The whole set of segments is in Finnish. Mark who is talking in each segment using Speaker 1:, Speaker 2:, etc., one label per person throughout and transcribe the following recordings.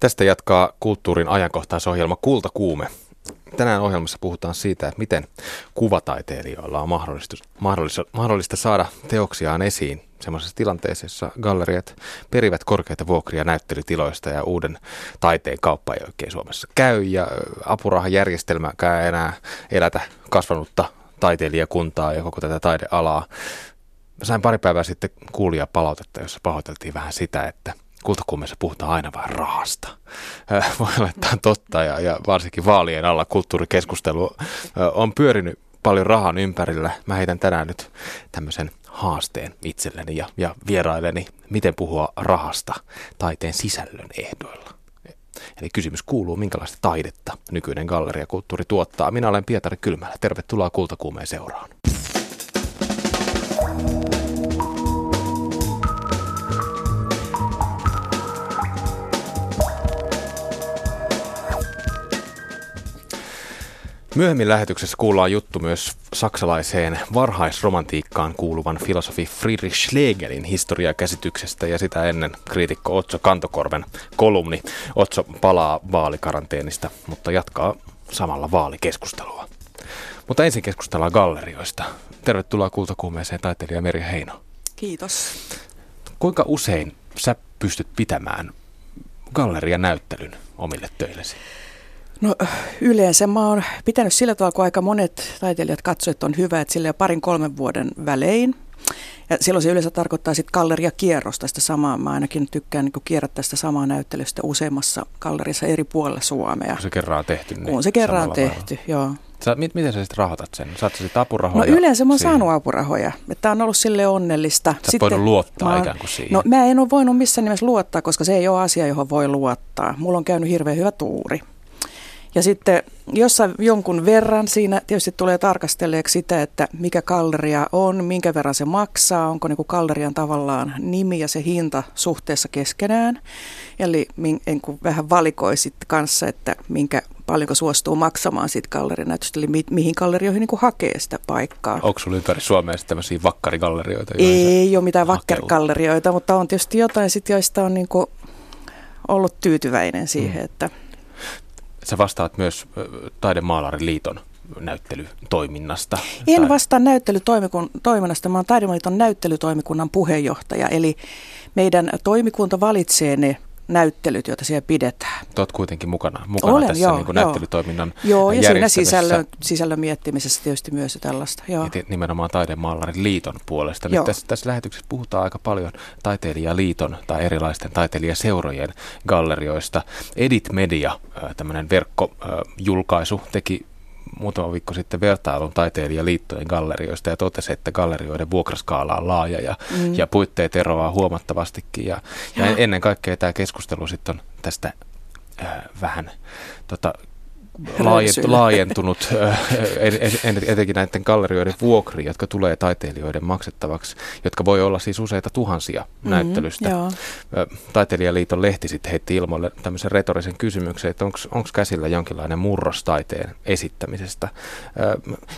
Speaker 1: Tästä jatkaa kulttuurin ajankohtaisohjelma Kultakuume. Tänään ohjelmassa puhutaan siitä, että miten kuvataiteilijoilla on mahdollista, mahdollista, mahdollista saada teoksiaan esiin sellaisessa tilanteessa, jossa galleriat perivät korkeita vuokria näyttelytiloista ja uuden taiteen kauppa ei oikein Suomessa käy ja apurahajärjestelmäkään enää elätä kasvanutta taiteilijakuntaa ja koko tätä taidealaa. Sain pari päivää sitten kuulia palautetta, jossa pahoiteltiin vähän sitä, että – kultakuumessa puhutaan aina vain rahasta. Voi olla, että on totta ja, ja varsinkin vaalien alla kulttuurikeskustelu on pyörinyt paljon rahan ympärillä. Mä heitän tänään nyt tämmöisen haasteen itselleni ja, ja vierailleni, miten puhua rahasta taiteen sisällön ehdoilla. Eli kysymys kuuluu, minkälaista taidetta nykyinen galleriakulttuuri tuottaa. Minä olen Pietari Kylmälä. Tervetuloa Kultakuumeen seuraan. Myöhemmin lähetyksessä kuullaan juttu myös saksalaiseen varhaisromantiikkaan kuuluvan filosofi Friedrich Schlegelin historiakäsityksestä ja sitä ennen kriitikko Otso Kantokorven kolumni. Otso palaa vaalikaranteenista, mutta jatkaa samalla vaalikeskustelua. Mutta ensin keskustellaan gallerioista. Tervetuloa kultakuumeeseen taiteilija Meri Heino.
Speaker 2: Kiitos.
Speaker 1: Kuinka usein sä pystyt pitämään gallerianäyttelyn omille töillesi?
Speaker 2: No yleensä mä oon pitänyt sillä tavalla, kun aika monet taiteilijat katsoivat, että on hyvä, että sillä parin kolmen vuoden välein. Ja silloin se yleensä tarkoittaa sitten galleriakierrosta sitä samaa. Mä ainakin tykkään niin kierrättää sitä samaa näyttelystä useammassa gallerissa eri puolilla Suomea.
Speaker 1: Kun se kerran on tehty.
Speaker 2: Niin kun se kerran on tehty, lailla. joo.
Speaker 1: Sä, mit, miten sä sitten rahoitat sen? Saat sä sitten apurahoja?
Speaker 2: No yleensä mä oon siihen? saanut apurahoja. Tämä on ollut sille onnellista.
Speaker 1: Sä sitten, voinut luottaa oon, ikään kuin siihen?
Speaker 2: No mä en ole voinut missään nimessä luottaa, koska se ei ole asia, johon voi luottaa. Mulla on käynyt hirveän hyvä tuuri. Ja sitten jossa jonkun verran siinä tietysti tulee tarkastelleeksi sitä, että mikä galleria on, minkä verran se maksaa, onko niin kuin gallerian tavallaan nimi ja se hinta suhteessa keskenään. Eli niin kuin vähän valikoi sitten kanssa, että minkä paljonko suostuu maksamaan siitä gallerinäytöstä, eli mi, mihin gallerioihin niin kuin hakee sitä paikkaa.
Speaker 1: Onko sinulla ympäri Suomea sitten tämmöisiä vakkarigallerioita?
Speaker 2: Ei ole mitään vakkarigallerioita, mutta on tietysti jotain, sit, joista on niin kuin ollut tyytyväinen siihen, mm. että –
Speaker 1: Sä vastaat myös Taidemaalarin liiton näyttelytoiminnasta?
Speaker 2: En tai... vastaa näyttelytoiminnasta, mä oon Taidemaliiton näyttelytoimikunnan puheenjohtaja, eli meidän toimikunta valitsee ne näyttelyt, joita siellä pidetään.
Speaker 1: Olet kuitenkin mukana, mukana Olen, tässä joo, niin kuin joo. näyttelytoiminnan
Speaker 2: Joo, ja siinä sisällön, sisällön miettimisessä tietysti myös tällaista. Joo.
Speaker 1: Ja nimenomaan Taidemaalarin liiton puolesta. Nyt tässä, tässä lähetyksessä puhutaan aika paljon taiteilijaliiton tai erilaisten taiteilijaseurojen gallerioista. Edit Media, tämmöinen verkkojulkaisu, teki muutama viikko sitten vertailun taiteilijaliittojen gallerioista ja totesi, että gallerioiden vuokraskaala on laaja ja, mm. ja puitteet eroaa huomattavastikin. Ja, ja ennen kaikkea tämä keskustelu sitten on tästä äh, vähän tota, laajentunut, etenkin näiden gallerioiden vuokri, jotka tulee taiteilijoiden maksettavaksi, jotka voi olla siis useita tuhansia mm-hmm, näyttelystä. Joo. Taiteilijaliiton lehti sitten heitti ilmoille tämmöisen retorisen kysymyksen, että onko käsillä jonkinlainen murros taiteen esittämisestä.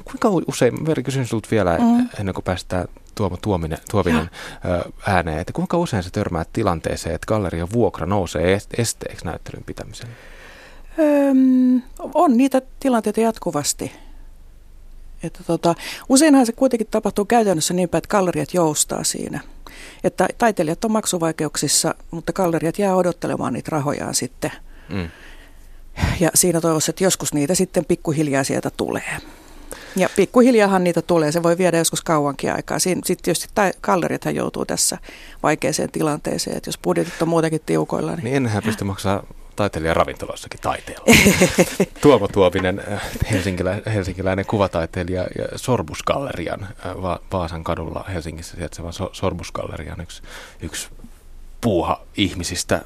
Speaker 1: Kuinka usein, Veri kysyn sinulta vielä mm. ennen kuin päästään Tuomo Tuominen, Tuominen ääneen, että kuinka usein sä törmäät tilanteeseen, että gallerian vuokra nousee esteeksi näyttelyn pitämiselle?
Speaker 2: Öm, on niitä tilanteita jatkuvasti. Että tota, useinhan se kuitenkin tapahtuu käytännössä niin päin, että galleriat joustaa siinä. Että taiteilijat on maksuvaikeuksissa, mutta galleriat jää odottelemaan niitä rahojaan sitten. Mm. Ja siinä toivossa, että joskus niitä sitten pikkuhiljaa sieltä tulee. Ja pikkuhiljaahan niitä tulee, se voi viedä joskus kauankin aikaa. Sitten tietysti galleriathan joutuu tässä vaikeaseen tilanteeseen, että jos budjetit on muutenkin tiukoilla.
Speaker 1: Niin, niin ennenhän pysty maksaa taiteilijan ravintoloissakin taiteella. Tuomo Tuovinen, äh, helsinkilä, helsinkiläinen kuvataiteilija ja Sorbusgallerian äh, Va- Vaasan kadulla Helsingissä sijaitsevan so- Sorbusgallerian yksi, yksi puuha ihmisistä.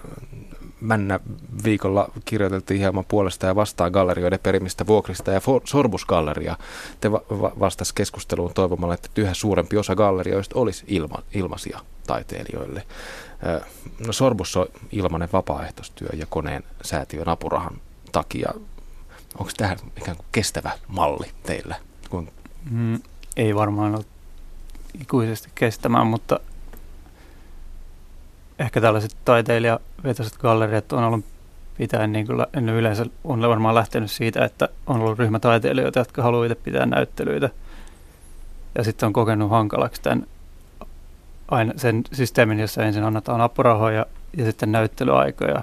Speaker 1: Männä viikolla kirjoiteltiin hieman puolesta ja vastaan gallerioiden perimistä vuokrista ja Sorbusgalleria te va- va- vastasi keskusteluun toivomalla, että yhä suurempi osa gallerioista olisi ilma- ilmaisia taiteilijoille. No Sorbus on ilmainen vapaaehtoistyö ja koneen säätiön apurahan takia. Onko tämä ikään kuin kestävä malli teillä? Kun...
Speaker 3: Mm, ei varmaan ole ikuisesti kestämään, mutta ehkä tällaiset taiteilijavetoiset galleriat on ollut pitää, niin kuin en yleensä on varmaan lähtenyt siitä, että on ollut ryhmätaiteilijoita, jotka haluaa itse pitää näyttelyitä. Ja sitten on kokenut hankalaksi tämän aina sen systeemin, jossa ensin annetaan apurahoja ja sitten näyttelyaikoja.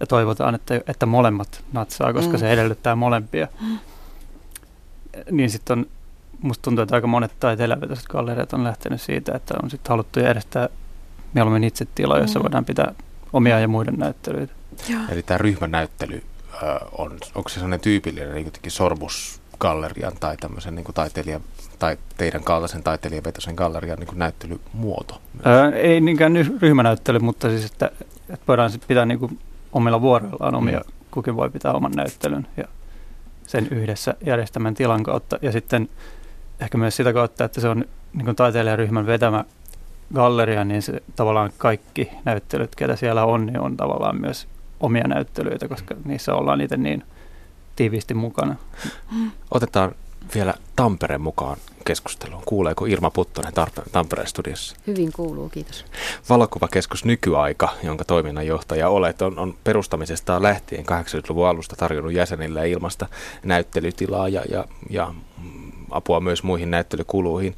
Speaker 3: Ja toivotaan, että, että molemmat natsaa, koska mm. se edellyttää molempia. Mm. Niin sitten on, musta tuntuu, että aika monet taiteilijavetoiset galleriat on lähtenyt siitä, että on sitten haluttu järjestää mieluummin itse tila, jossa mm. voidaan pitää omia ja muiden näyttelyitä.
Speaker 1: Joo. Eli tämä ryhmänäyttely on, onko se sellainen tyypillinen niin sorbusgallerian tai tämmöisen niin taiteilija tai teidän kaltaisen taiteilijavetoisen gallerian niin näyttelymuoto?
Speaker 3: Ää, ei niinkään ryhmänäyttely, mutta siis, että, että voidaan sitten pitää niin kuin omilla vuoroillaan omia, mm. kukin voi pitää oman näyttelyn ja sen yhdessä järjestämän tilan kautta. Ja sitten ehkä myös sitä kautta, että se on niin kuin taiteilijaryhmän vetämä galleria, niin se, tavallaan kaikki näyttelyt, ketä siellä on, niin on tavallaan myös omia näyttelyitä, koska niissä ollaan niitä niin tiiviisti mukana.
Speaker 1: Otetaan vielä Tampereen mukaan keskusteluun. Kuuleeko Irma Puttonen Tampereen studiossa?
Speaker 4: Hyvin kuuluu, kiitos.
Speaker 1: Valokuvakeskus Nykyaika, jonka toiminnanjohtaja olet, on, on perustamisesta lähtien 80-luvun alusta tarjonnut jäsenille ilmasta näyttelytilaa ja, ja, ja apua myös muihin näyttelykuluihin.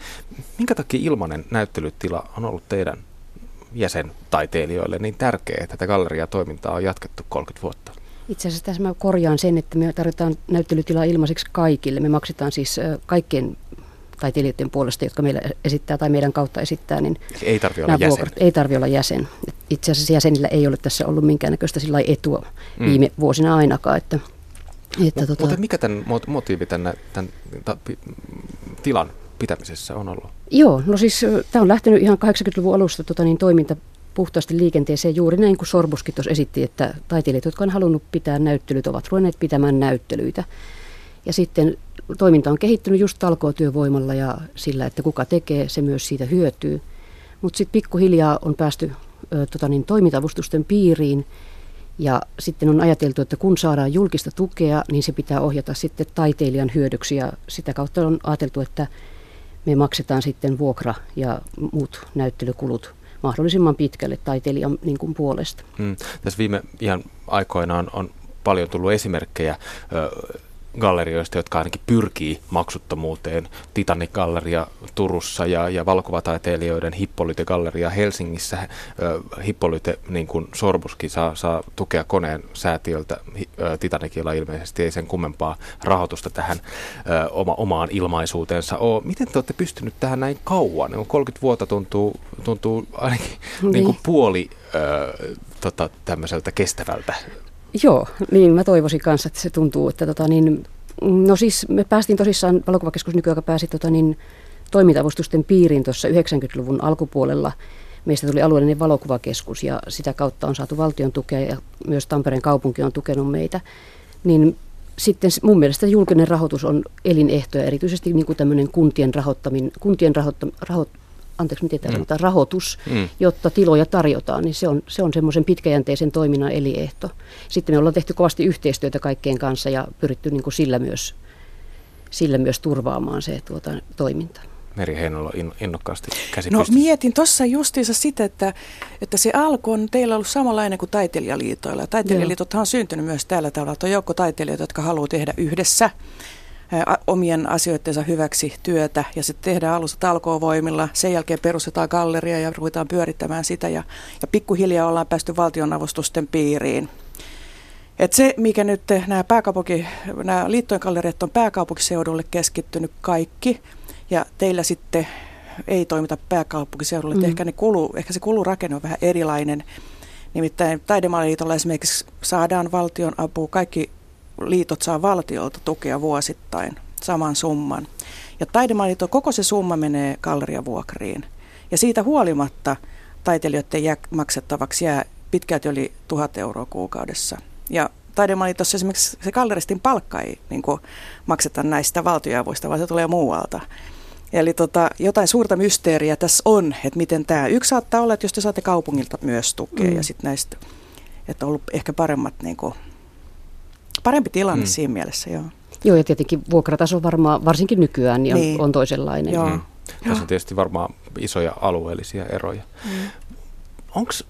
Speaker 1: Minkä takia ilmainen näyttelytila on ollut teidän jäsentaiteilijoille niin tärkeä, että tätä galleriatoimintaa on jatkettu 30 vuotta?
Speaker 4: Itse asiassa tässä mä korjaan sen, että me tarvitaan näyttelytilaa ilmaiseksi kaikille. Me maksetaan siis kaikkien taiteilijoiden puolesta, jotka meillä esittää tai meidän kautta esittää, niin
Speaker 1: ei tarvitse olla jäsen. Vuokrat,
Speaker 4: ei tarvitse olla jäsen. Itse asiassa jäsenillä ei ole tässä ollut minkäännäköistä sillä etua mm. viime vuosina ainakaan. Että,
Speaker 1: että Mut, tota, mutta mikä tämän motiivi tämän, tämän ta, tilan pitämisessä on ollut?
Speaker 4: Joo, no siis tämä on lähtenyt ihan 80-luvun alusta tota, niin, toiminta puhtaasti liikenteeseen juuri näin kuin Sorbuskin tuossa esitti, että taiteilijat, jotka on halunnut pitää näyttelyt, ovat ruvenneet pitämään näyttelyitä. Ja sitten toiminta on kehittynyt just talkootyövoimalla ja sillä, että kuka tekee, se myös siitä hyötyy. Mutta sitten pikkuhiljaa on päästy ö, tota niin, toimintavustusten piiriin ja sitten on ajateltu, että kun saadaan julkista tukea, niin se pitää ohjata sitten taiteilijan hyödyksi ja sitä kautta on ajateltu, että me maksetaan sitten vuokra ja muut näyttelykulut mahdollisimman pitkälle taiteilijan niin kuin puolesta.
Speaker 1: Hmm. Tässä viime ihan aikoina on, on paljon tullut esimerkkejä ö, gallerioista, jotka ainakin pyrkii maksuttomuuteen. Titanic-galleria Turussa ja, ja valokuvataiteilijoiden Hippolyte-galleria Helsingissä. Hippolyte, niin kuin Sorbuskin, saa, saa tukea koneen säätiöltä. Titanicilla ilmeisesti ei sen kummempaa rahoitusta tähän oma, omaan ilmaisuuteensa ole. Miten te olette pystynyt tähän näin kauan? 30 vuotta tuntuu, tuntuu ainakin niin. Niin kuin puoli tota, tämmöiseltä kestävältä
Speaker 4: Joo, niin mä toivoisin kanssa, että se tuntuu, että tota, niin, no siis me päästiin tosissaan, valokuvakeskus nykyään pääsi tota, niin, toimintavustusten piiriin tuossa 90-luvun alkupuolella. Meistä tuli alueellinen valokuvakeskus ja sitä kautta on saatu valtion tukea ja myös Tampereen kaupunki on tukenut meitä. Niin sitten mun mielestä julkinen rahoitus on elinehto ja erityisesti niin kuin tämmöinen kuntien, rahoittaminen, kuntien rahoittam, rahoit, anteeksi miten tämä mm. sanotaan, rahoitus, mm. jotta tiloja tarjotaan, niin se on, se on semmoisen pitkäjänteisen toiminnan eliehto. Sitten me ollaan tehty kovasti yhteistyötä kaikkien kanssa ja pyritty niin kuin sillä, myös, sillä myös turvaamaan se tuota, toiminta.
Speaker 1: Meri Heinola innokkaasti käsi
Speaker 2: No mietin tuossa justiinsa sitä, että, että se alku on teillä ollut samanlainen kuin taiteilijaliitoilla. Taiteilijaliitothan on syntynyt myös tällä tavalla, että on joukko taiteilijoita, jotka haluaa tehdä yhdessä omien asioittensa hyväksi työtä ja sitten tehdään alussa talkoovoimilla. Sen jälkeen perustetaan galleria ja ruvetaan pyörittämään sitä ja, ja pikkuhiljaa ollaan päästy valtionavustusten piiriin. Et se, mikä nyt nämä, pääkaupunki, nämä liittojen galleriat on pääkaupunkiseudulle keskittynyt kaikki ja teillä sitten ei toimita pääkaupunkiseudulle, mm. ehkä, ne kulu, ehkä se kulurakenne on vähän erilainen. Nimittäin Taidemaaliliitolla esimerkiksi saadaan valtion apua kaikki liitot saa valtiolta tukea vuosittain saman summan. Ja taidemaalito, koko se summa menee galleriavuokriin. Ja siitä huolimatta taiteilijoiden jää maksettavaksi jää pitkälti yli tuhat euroa kuukaudessa. Ja taidemaalitossa esimerkiksi se galleristin palkka ei niin kuin, makseta näistä valtioavuista, vaan se tulee muualta. Eli tota, jotain suurta mysteeriä tässä on, että miten tämä. Yksi saattaa olla, että jos te saatte kaupungilta myös tukea mm. ja sitten näistä, että on ollut ehkä paremmat niin kuin, parempi tilanne mm. siinä mielessä, joo.
Speaker 4: Joo, ja tietenkin vuokrataso varmaan, varsinkin nykyään, niin on, niin. on toisenlainen. Joo. Mm.
Speaker 1: Tässä on tietysti varmaan isoja alueellisia eroja. Mm. Onks,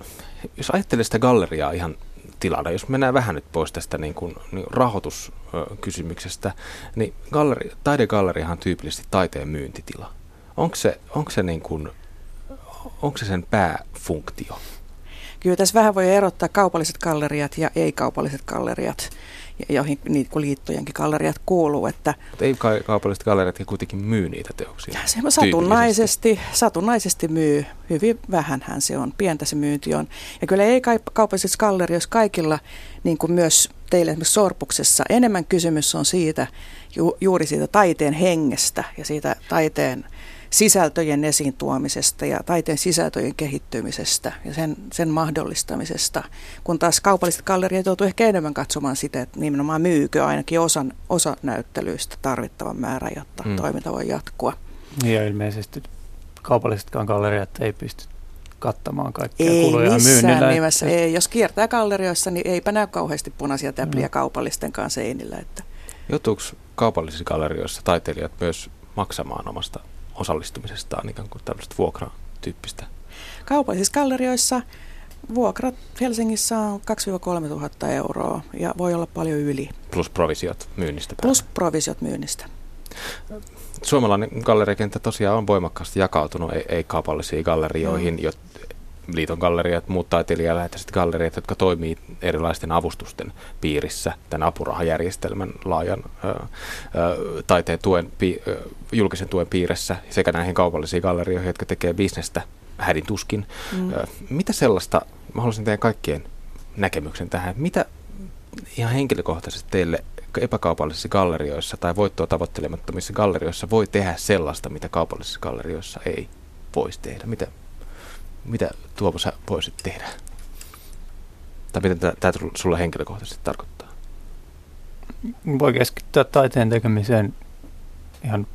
Speaker 1: jos ajattelee sitä galleriaa ihan tilana. Jos mennään vähän nyt pois tästä niin kuin, niin rahoituskysymyksestä, niin galleri, taidegalleriahan on tyypillisesti taiteen myyntitila. Onko se, onko se, niin kuin, onko se sen pääfunktio?
Speaker 2: Kyllä tässä vähän voi erottaa kaupalliset galleriat ja ei-kaupalliset galleriat joihin niin kuin liittojenkin galleriat kuuluu. Että
Speaker 1: Mutta ei kaupalliset galleriat kuitenkin myy niitä teoksia?
Speaker 2: Se satunnaisesti, satunnaisesti myy. Hyvin vähänhän se on, pientä se myynti on. Ja kyllä ei kaupallisissa gallerioissa kaikilla, niin kuin myös teille esimerkiksi Sorpuksessa, enemmän kysymys on siitä, ju, juuri siitä taiteen hengestä ja siitä taiteen sisältöjen esiin tuomisesta ja taiteen sisältöjen kehittymisestä ja sen, sen mahdollistamisesta, kun taas kaupalliset galleriat joutuu ehkä enemmän katsomaan sitä, että nimenomaan myykö ainakin osan, osa näyttelyistä tarvittavan määrän, jotta mm. toiminta voi jatkua.
Speaker 3: Ja ilmeisesti kaupallisetkaan galleriat ei pysty kattamaan kaikkia
Speaker 2: ei
Speaker 3: kuluja
Speaker 2: missään
Speaker 3: myynnillä.
Speaker 2: nimessä. Ei, jos kiertää gallerioissa, niin eipä näy kauheasti punaisia täpliä mm. kaupallisten kanssa seinillä. Että.
Speaker 1: Joutuuko kaupallisissa gallerioissa taiteilijat myös maksamaan omasta osallistumisestaan ikään kuin tämmöistä vuokratyyppistä?
Speaker 2: Kaupallisissa gallerioissa vuokrat Helsingissä on 2-3 tuhatta euroa ja voi olla paljon yli.
Speaker 1: Plus provisiot myynnistä.
Speaker 2: Plus provisiot myynnistä.
Speaker 1: Suomalainen gallerikenttä tosiaan on voimakkaasti jakautunut ei-kaupallisiin gallerioihin, mm. Liiton galleriat, muut taiteilijalähettäiset galleriat, jotka toimii erilaisten avustusten piirissä, tämän apurahajärjestelmän laajan ö, ö, taiteen tuen, pi, ö, julkisen tuen piirissä sekä näihin kaupallisiin gallerioihin, jotka tekee bisnestä hädin tuskin. Mm. Ö, mitä sellaista, mä haluaisin teidän kaikkien näkemyksen tähän, mitä ihan henkilökohtaisesti teille epäkaupallisissa gallerioissa tai voittoa tavoittelemattomissa gallerioissa voi tehdä sellaista, mitä kaupallisissa gallerioissa ei voisi tehdä? Mitä, mitä Tuomo sä voisit tehdä? Tai miten tämä sulle henkilökohtaisesti tarkoittaa?
Speaker 3: Voi keskittyä taiteen tekemiseen ihan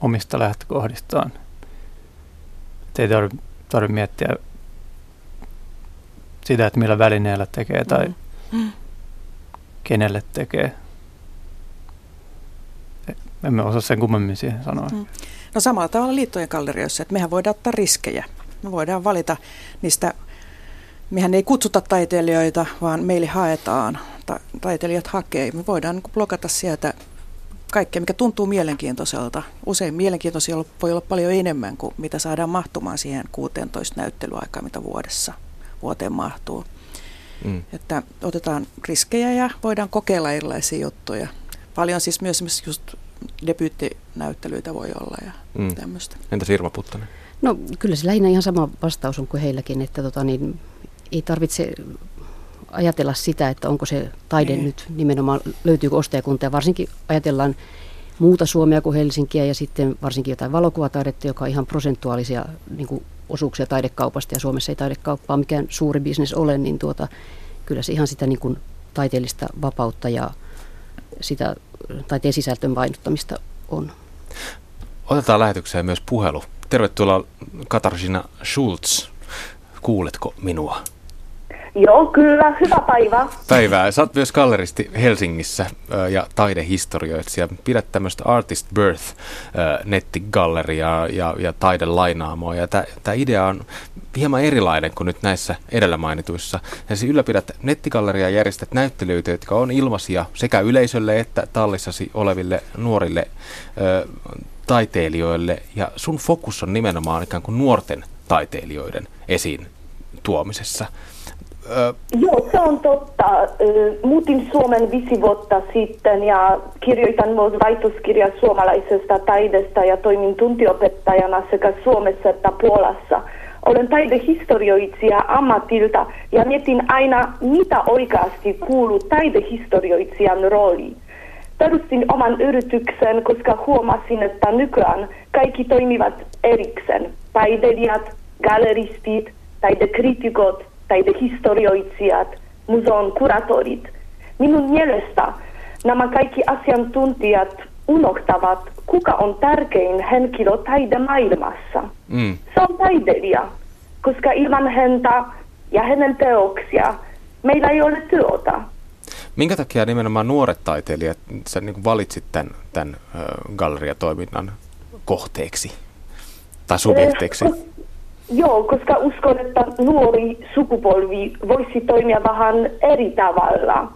Speaker 3: omista lähtökohdistaan. ei tarvitse tarvi miettiä sitä, että millä välineellä tekee tai mm. kenelle tekee. Emme osaa sen kummemmin siihen sanoa. Mm.
Speaker 2: No samalla tavalla liittojen gallerioissa, että mehän voidaan ottaa riskejä. Me voidaan valita niistä, mehän ei kutsuta taiteilijoita, vaan meille haetaan, ta- taiteilijat hakee. Me voidaan niin blokata sieltä kaikkea, mikä tuntuu mielenkiintoiselta. Usein mielenkiintoisia voi olla paljon enemmän kuin mitä saadaan mahtumaan siihen 16 näyttelyaikaan, mitä vuodessa vuoteen mahtuu. Mm. Että otetaan riskejä ja voidaan kokeilla erilaisia juttuja. Paljon siis myös just debyyttinäyttelyitä voi olla ja mm. tämmöistä.
Speaker 1: Entäs Irma Puttanen?
Speaker 4: No kyllä se lähinnä ihan sama vastaus on kuin heilläkin, että tota, niin, ei tarvitse ajatella sitä, että onko se taide ei. nyt nimenomaan, löytyykö ostajakunta varsinkin ajatellaan muuta Suomea kuin Helsinkiä ja sitten varsinkin jotain valokuvataidetta, joka on ihan prosentuaalisia niin kuin osuuksia taidekaupasta ja Suomessa ei taidekauppaa mikään suuri bisnes ole, niin tuota, kyllä se ihan sitä niin kuin taiteellista vapautta ja sitä taiteen sisältön painottamista on.
Speaker 1: Otetaan lähetykseen myös puhelu. Tervetuloa Katarzyna Schulz. Kuuletko minua?
Speaker 5: Joo, kyllä. Hyvää päivää.
Speaker 1: Päivää. Sä oot myös galleristi Helsingissä ja taidehistorioitsija. Pidät tämmöistä Artist Birth nettigalleriaa ja, ja taidelainaamoa. Ja tämä idea on hieman erilainen kuin nyt näissä edellä mainituissa. Ja siis ylläpidät nettigalleria järjestät näyttelyitä, jotka on ilmaisia sekä yleisölle että tallissasi oleville nuorille ö, taiteilijoille. Ja sun fokus on nimenomaan ikään kuin nuorten taiteilijoiden esiin tuomisessa.
Speaker 5: Ö... Joo, se on totta. Muutin Suomen viisi vuotta sitten ja kirjoitan myös väitöskirjaa suomalaisesta taidesta ja toimin tuntiopettajana sekä Suomessa että Puolassa. Olen taidehistorioitsija ammatilta ja mietin aina, mitä oikeasti kuuluu taidehistorioitsijan rooliin. Perustin oman yrityksen, koska huomasin, että nykyään kaikki toimivat erikseen. Taiteilijat, galleristit, taidekritikot, taidehistorioitsijat, museon kuratorit. Minun mielestä nämä kaikki asiantuntijat unohtavat, kuka on tärkein henkilö taidemaailmassa. Mm. Se on taiteilija, koska ilman häntä ja hänen teoksia meillä ei ole työtä.
Speaker 1: Minkä takia nimenomaan nuoret taiteilijat, sä niin valitsit tämän, tämän galleriatoiminnan kohteeksi tai subjekteiksi? Eh,
Speaker 5: Joo, koska uskon, että nuori sukupolvi voisi toimia vähän eri tavalla.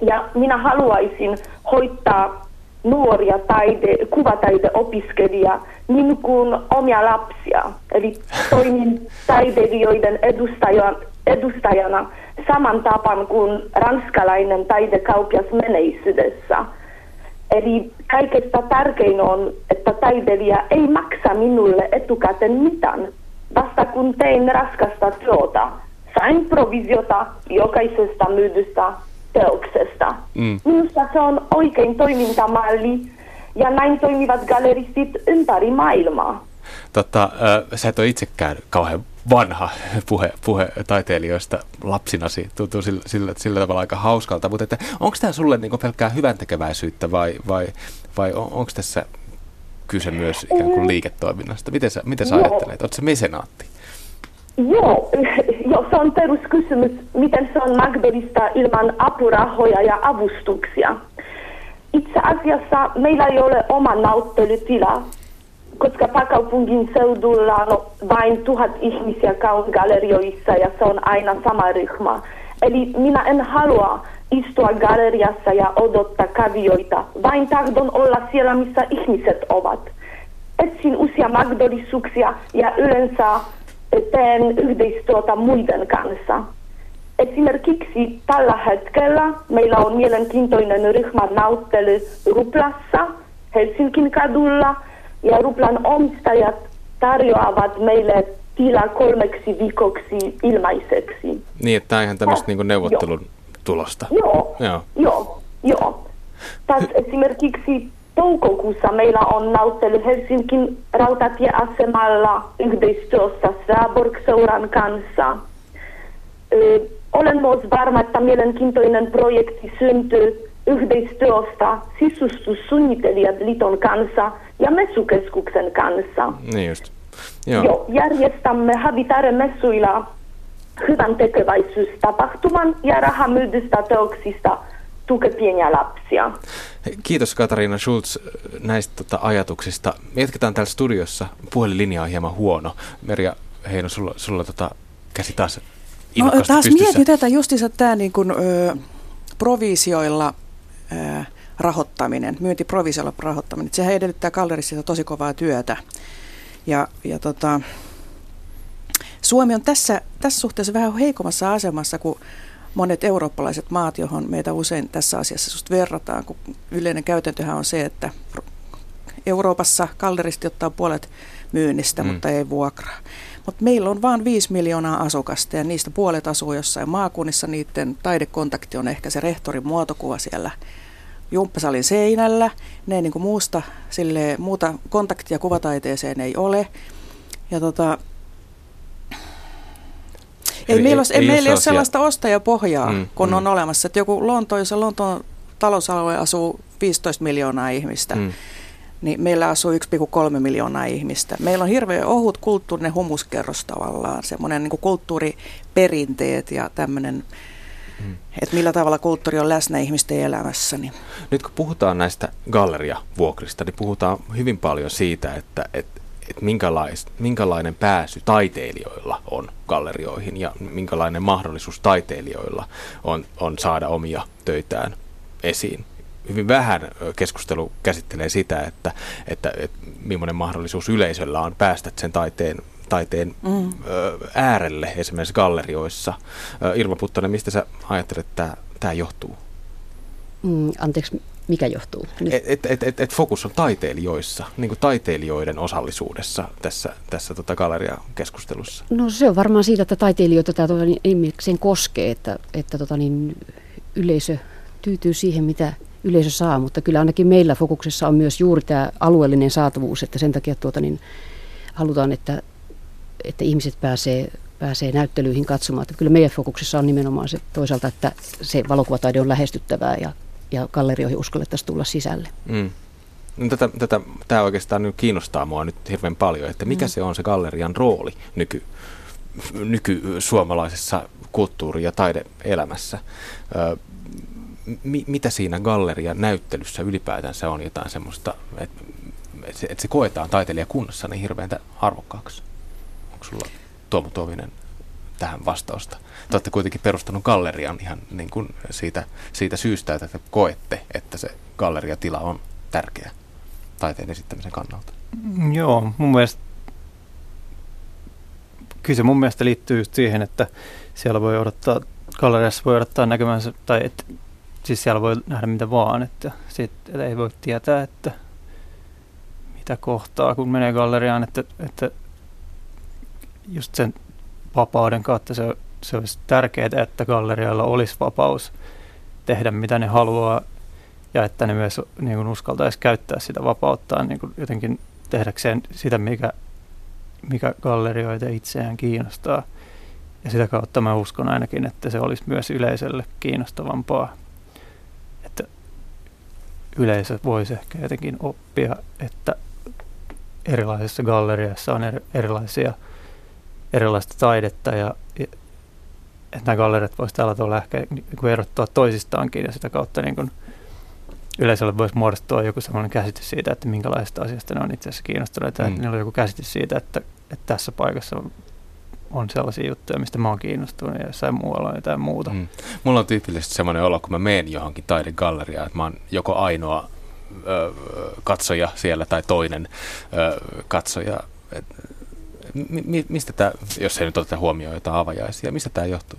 Speaker 5: Ja minä haluaisin hoitaa nuoria taide, kuvataideopiskelijia niin kuin omia lapsia. Eli toimin taiteilijoiden edustaja, edustajana saman tapan kuin ranskalainen taidekauppias menneisyydessä. Eli kaikesta tärkein on, että taiteilija ei maksa minulle etukäteen mitään. Vasta kun tein raskasta työtä, sain provisiota jokaisesta myydystä teoksesta. Mm. Minusta se on oikein toimintamalli ja näin toimivat galeristit ympäri maailmaa.
Speaker 1: Totta, äh, sä et ole itsekään kauhean vanha puhe, puhe taiteilijoista lapsinasi, tuntuu sillä, sillä, sillä tavalla aika hauskalta, mutta että onko tämä sulle niin pelkkää hyvän tekeväisyyttä vai, vai, vai on, onko tässä kyse myös ikään kuin liiketoiminnasta? Miten sä, miten sä ajattelet? Oletko se mesenaatti?
Speaker 5: Joo, jo, se on peruskysymys, miten se on mahdollista ilman apurahoja ja avustuksia. Itse asiassa meillä ei ole oma näyttelytila, koska pääkaupungin seudulla on vain tuhat ihmisiä käyn galerioissa ja se on aina sama ryhmä. Eli minä en halua istua galeriassa ja odottaa kavioita, vain tahdon olla siellä, missä ihmiset ovat. Etsin uusia mahdollisuuksia ja yleensä teen yhteistyötä muiden kanssa. Esimerkiksi tällä hetkellä meillä on mielenkiintoinen ryhmä näyttely Ruplassa, Helsinkin kadulla, ja Ruplan omistajat tarjoavat meille tila kolmeksi viikoksi ilmaiseksi.
Speaker 1: Niin, että tämä on ihan tämmöistä niin neuvottelun joo. tulosta.
Speaker 5: Joo, joo, joo. joo. Taas esimerkiksi toukokuussa meillä on näyttely Helsinkin rautatieasemalla yhteistyössä Saaborg-seuran kanssa. Ö, olen myös varma, että mielenkiintoinen projekti syntyy yhteistyöstä sisustussuunnittelijat liiton kanssa ja messukeskuksen kanssa.
Speaker 1: Niin just.
Speaker 5: Joo. Joo järjestämme Habitare-messuilla hyvän tekeväisyystapahtuman ja rahamyydystä teoksista tuke pieniä lapsia.
Speaker 1: Kiitos Katariina Schulz näistä tota, ajatuksista. Me jatketaan täällä studiossa. Puhelinlinja on hieman huono. Merja Heino, sulla, sulla tota, käsi taas
Speaker 2: No taas mietin tätä justiinsa tämä niin kuin, ö, provisioilla ö, rahoittaminen, myyntiprovisioilla rahoittaminen. Sehän edellyttää galleristilta tosi kovaa työtä. Ja, ja tota, Suomi on tässä, tässä suhteessa vähän heikommassa asemassa kuin monet eurooppalaiset maat, johon meitä usein tässä asiassa just verrataan, kun yleinen käytäntöhän on se, että Euroopassa galleristi ottaa puolet myynnistä, mm. mutta ei vuokraa. Mutta meillä on vain 5 miljoonaa asukasta ja niistä puolet asuu jossain maakunnissa. Niiden taidekontakti on ehkä se rehtorin muotokuva siellä jumppasalin seinällä. Ne ei niin kuin muusta, sille, muuta kontaktia kuvataiteeseen ei ole. Ja tota, ei, ei, meillä, ei, ei meillä ole sellaista ostajapohjaa, mm, kun mm. on olemassa. Että joku Lonto, jos Lontoon talousalue asuu 15 miljoonaa ihmistä, mm. niin meillä asuu 1,3 miljoonaa ihmistä. Meillä on hirveän ohut kulttuurinen humuskerros tavallaan, semmoinen niin kulttuuriperinteet ja tämmöinen Mm. Että millä tavalla kulttuuri on läsnä ihmisten elämässä. Niin.
Speaker 1: Nyt kun puhutaan näistä galleriavuokrista, niin puhutaan hyvin paljon siitä, että, että, että minkälais, minkälainen pääsy taiteilijoilla on gallerioihin ja minkälainen mahdollisuus taiteilijoilla on, on saada omia töitään esiin. Hyvin vähän keskustelu käsittelee sitä, että, että, että millainen mahdollisuus yleisöllä on päästä sen taiteen taiteen mm. äärelle esimerkiksi gallerioissa. Irma Puttonen, mistä sä ajattelet, että tämä johtuu?
Speaker 4: Mm, anteeksi, mikä johtuu?
Speaker 1: Että et, et, et fokus on taiteilijoissa, niin kuin taiteilijoiden osallisuudessa tässä, tässä tota galleriakeskustelussa.
Speaker 4: No se on varmaan siitä, että taiteilijoita tämä tota, niin, koskee, että, että tota, niin, yleisö tyytyy siihen, mitä yleisö saa, mutta kyllä ainakin meillä fokuksessa on myös juuri tämä alueellinen saatavuus, että sen takia tuota, niin, halutaan, että että ihmiset pääsee, pääsee näyttelyihin katsomaan. Että kyllä meidän fokuksessa on nimenomaan se toisaalta, että se valokuvataide on lähestyttävää ja, ja gallerioihin uskallettaisiin tulla sisälle. Mm.
Speaker 1: No tätä, tätä, tämä oikeastaan nyt kiinnostaa mua nyt hirveän paljon, että mikä mm. se on se gallerian rooli nyky, nyky-suomalaisessa kulttuuri- ja taideelämässä. Ö, mi, mitä siinä gallerian näyttelyssä ylipäätänsä on jotain semmoista, että, että se, että se koetaan taiteilijakunnassa niin hirveän arvokkaaksi? Onko sulla Tuomo Tuominen tähän vastausta? Te olette kuitenkin perustanut gallerian ihan niin kuin siitä, siitä syystä, että te koette, että se galleriatila on tärkeä taiteen esittämisen kannalta.
Speaker 3: Mm, joo, mun mielestä kyllä se mun mielestä liittyy just siihen, että siellä voi odottaa, galleriassa voi odottaa näkemänsä, tai että siis siellä voi nähdä mitä vaan, että sit, että ei voi tietää, että mitä kohtaa, kun menee galleriaan, että, että just sen vapauden kautta se, se olisi tärkeää, että gallerialla olisi vapaus tehdä mitä ne haluaa ja että ne myös niin kuin uskaltaisi käyttää sitä vapauttaan niin kuin jotenkin tehdäkseen sitä, mikä, mikä gallerioita itseään kiinnostaa. Ja sitä kautta mä uskon ainakin, että se olisi myös yleisölle kiinnostavampaa. Että yleisö voisi ehkä jotenkin oppia, että erilaisissa galleriassa on erilaisia, erilaista taidetta ja, että nämä galleriat voisivat tällä tavalla ehkä niin erottua toisistaankin ja sitä kautta niin kuin yleisölle voisi muodostua joku sellainen käsitys siitä, että minkälaista asiasta ne on itse asiassa kiinnostuneita. Mm. Että niillä on joku käsitys siitä, että, että tässä paikassa on sellaisia juttuja, mistä mä oon kiinnostunut ja jossain muualla on jotain muuta. Mm.
Speaker 1: Mulla on tyypillisesti semmoinen olo, kun mä menen johonkin taidegalleriaan, että mä oon joko ainoa ö, katsoja siellä tai toinen ö, katsoja. Et, mi, mistä tämä, jos ei nyt oteta huomioon jotain avajaisia, mistä tämä johtuu?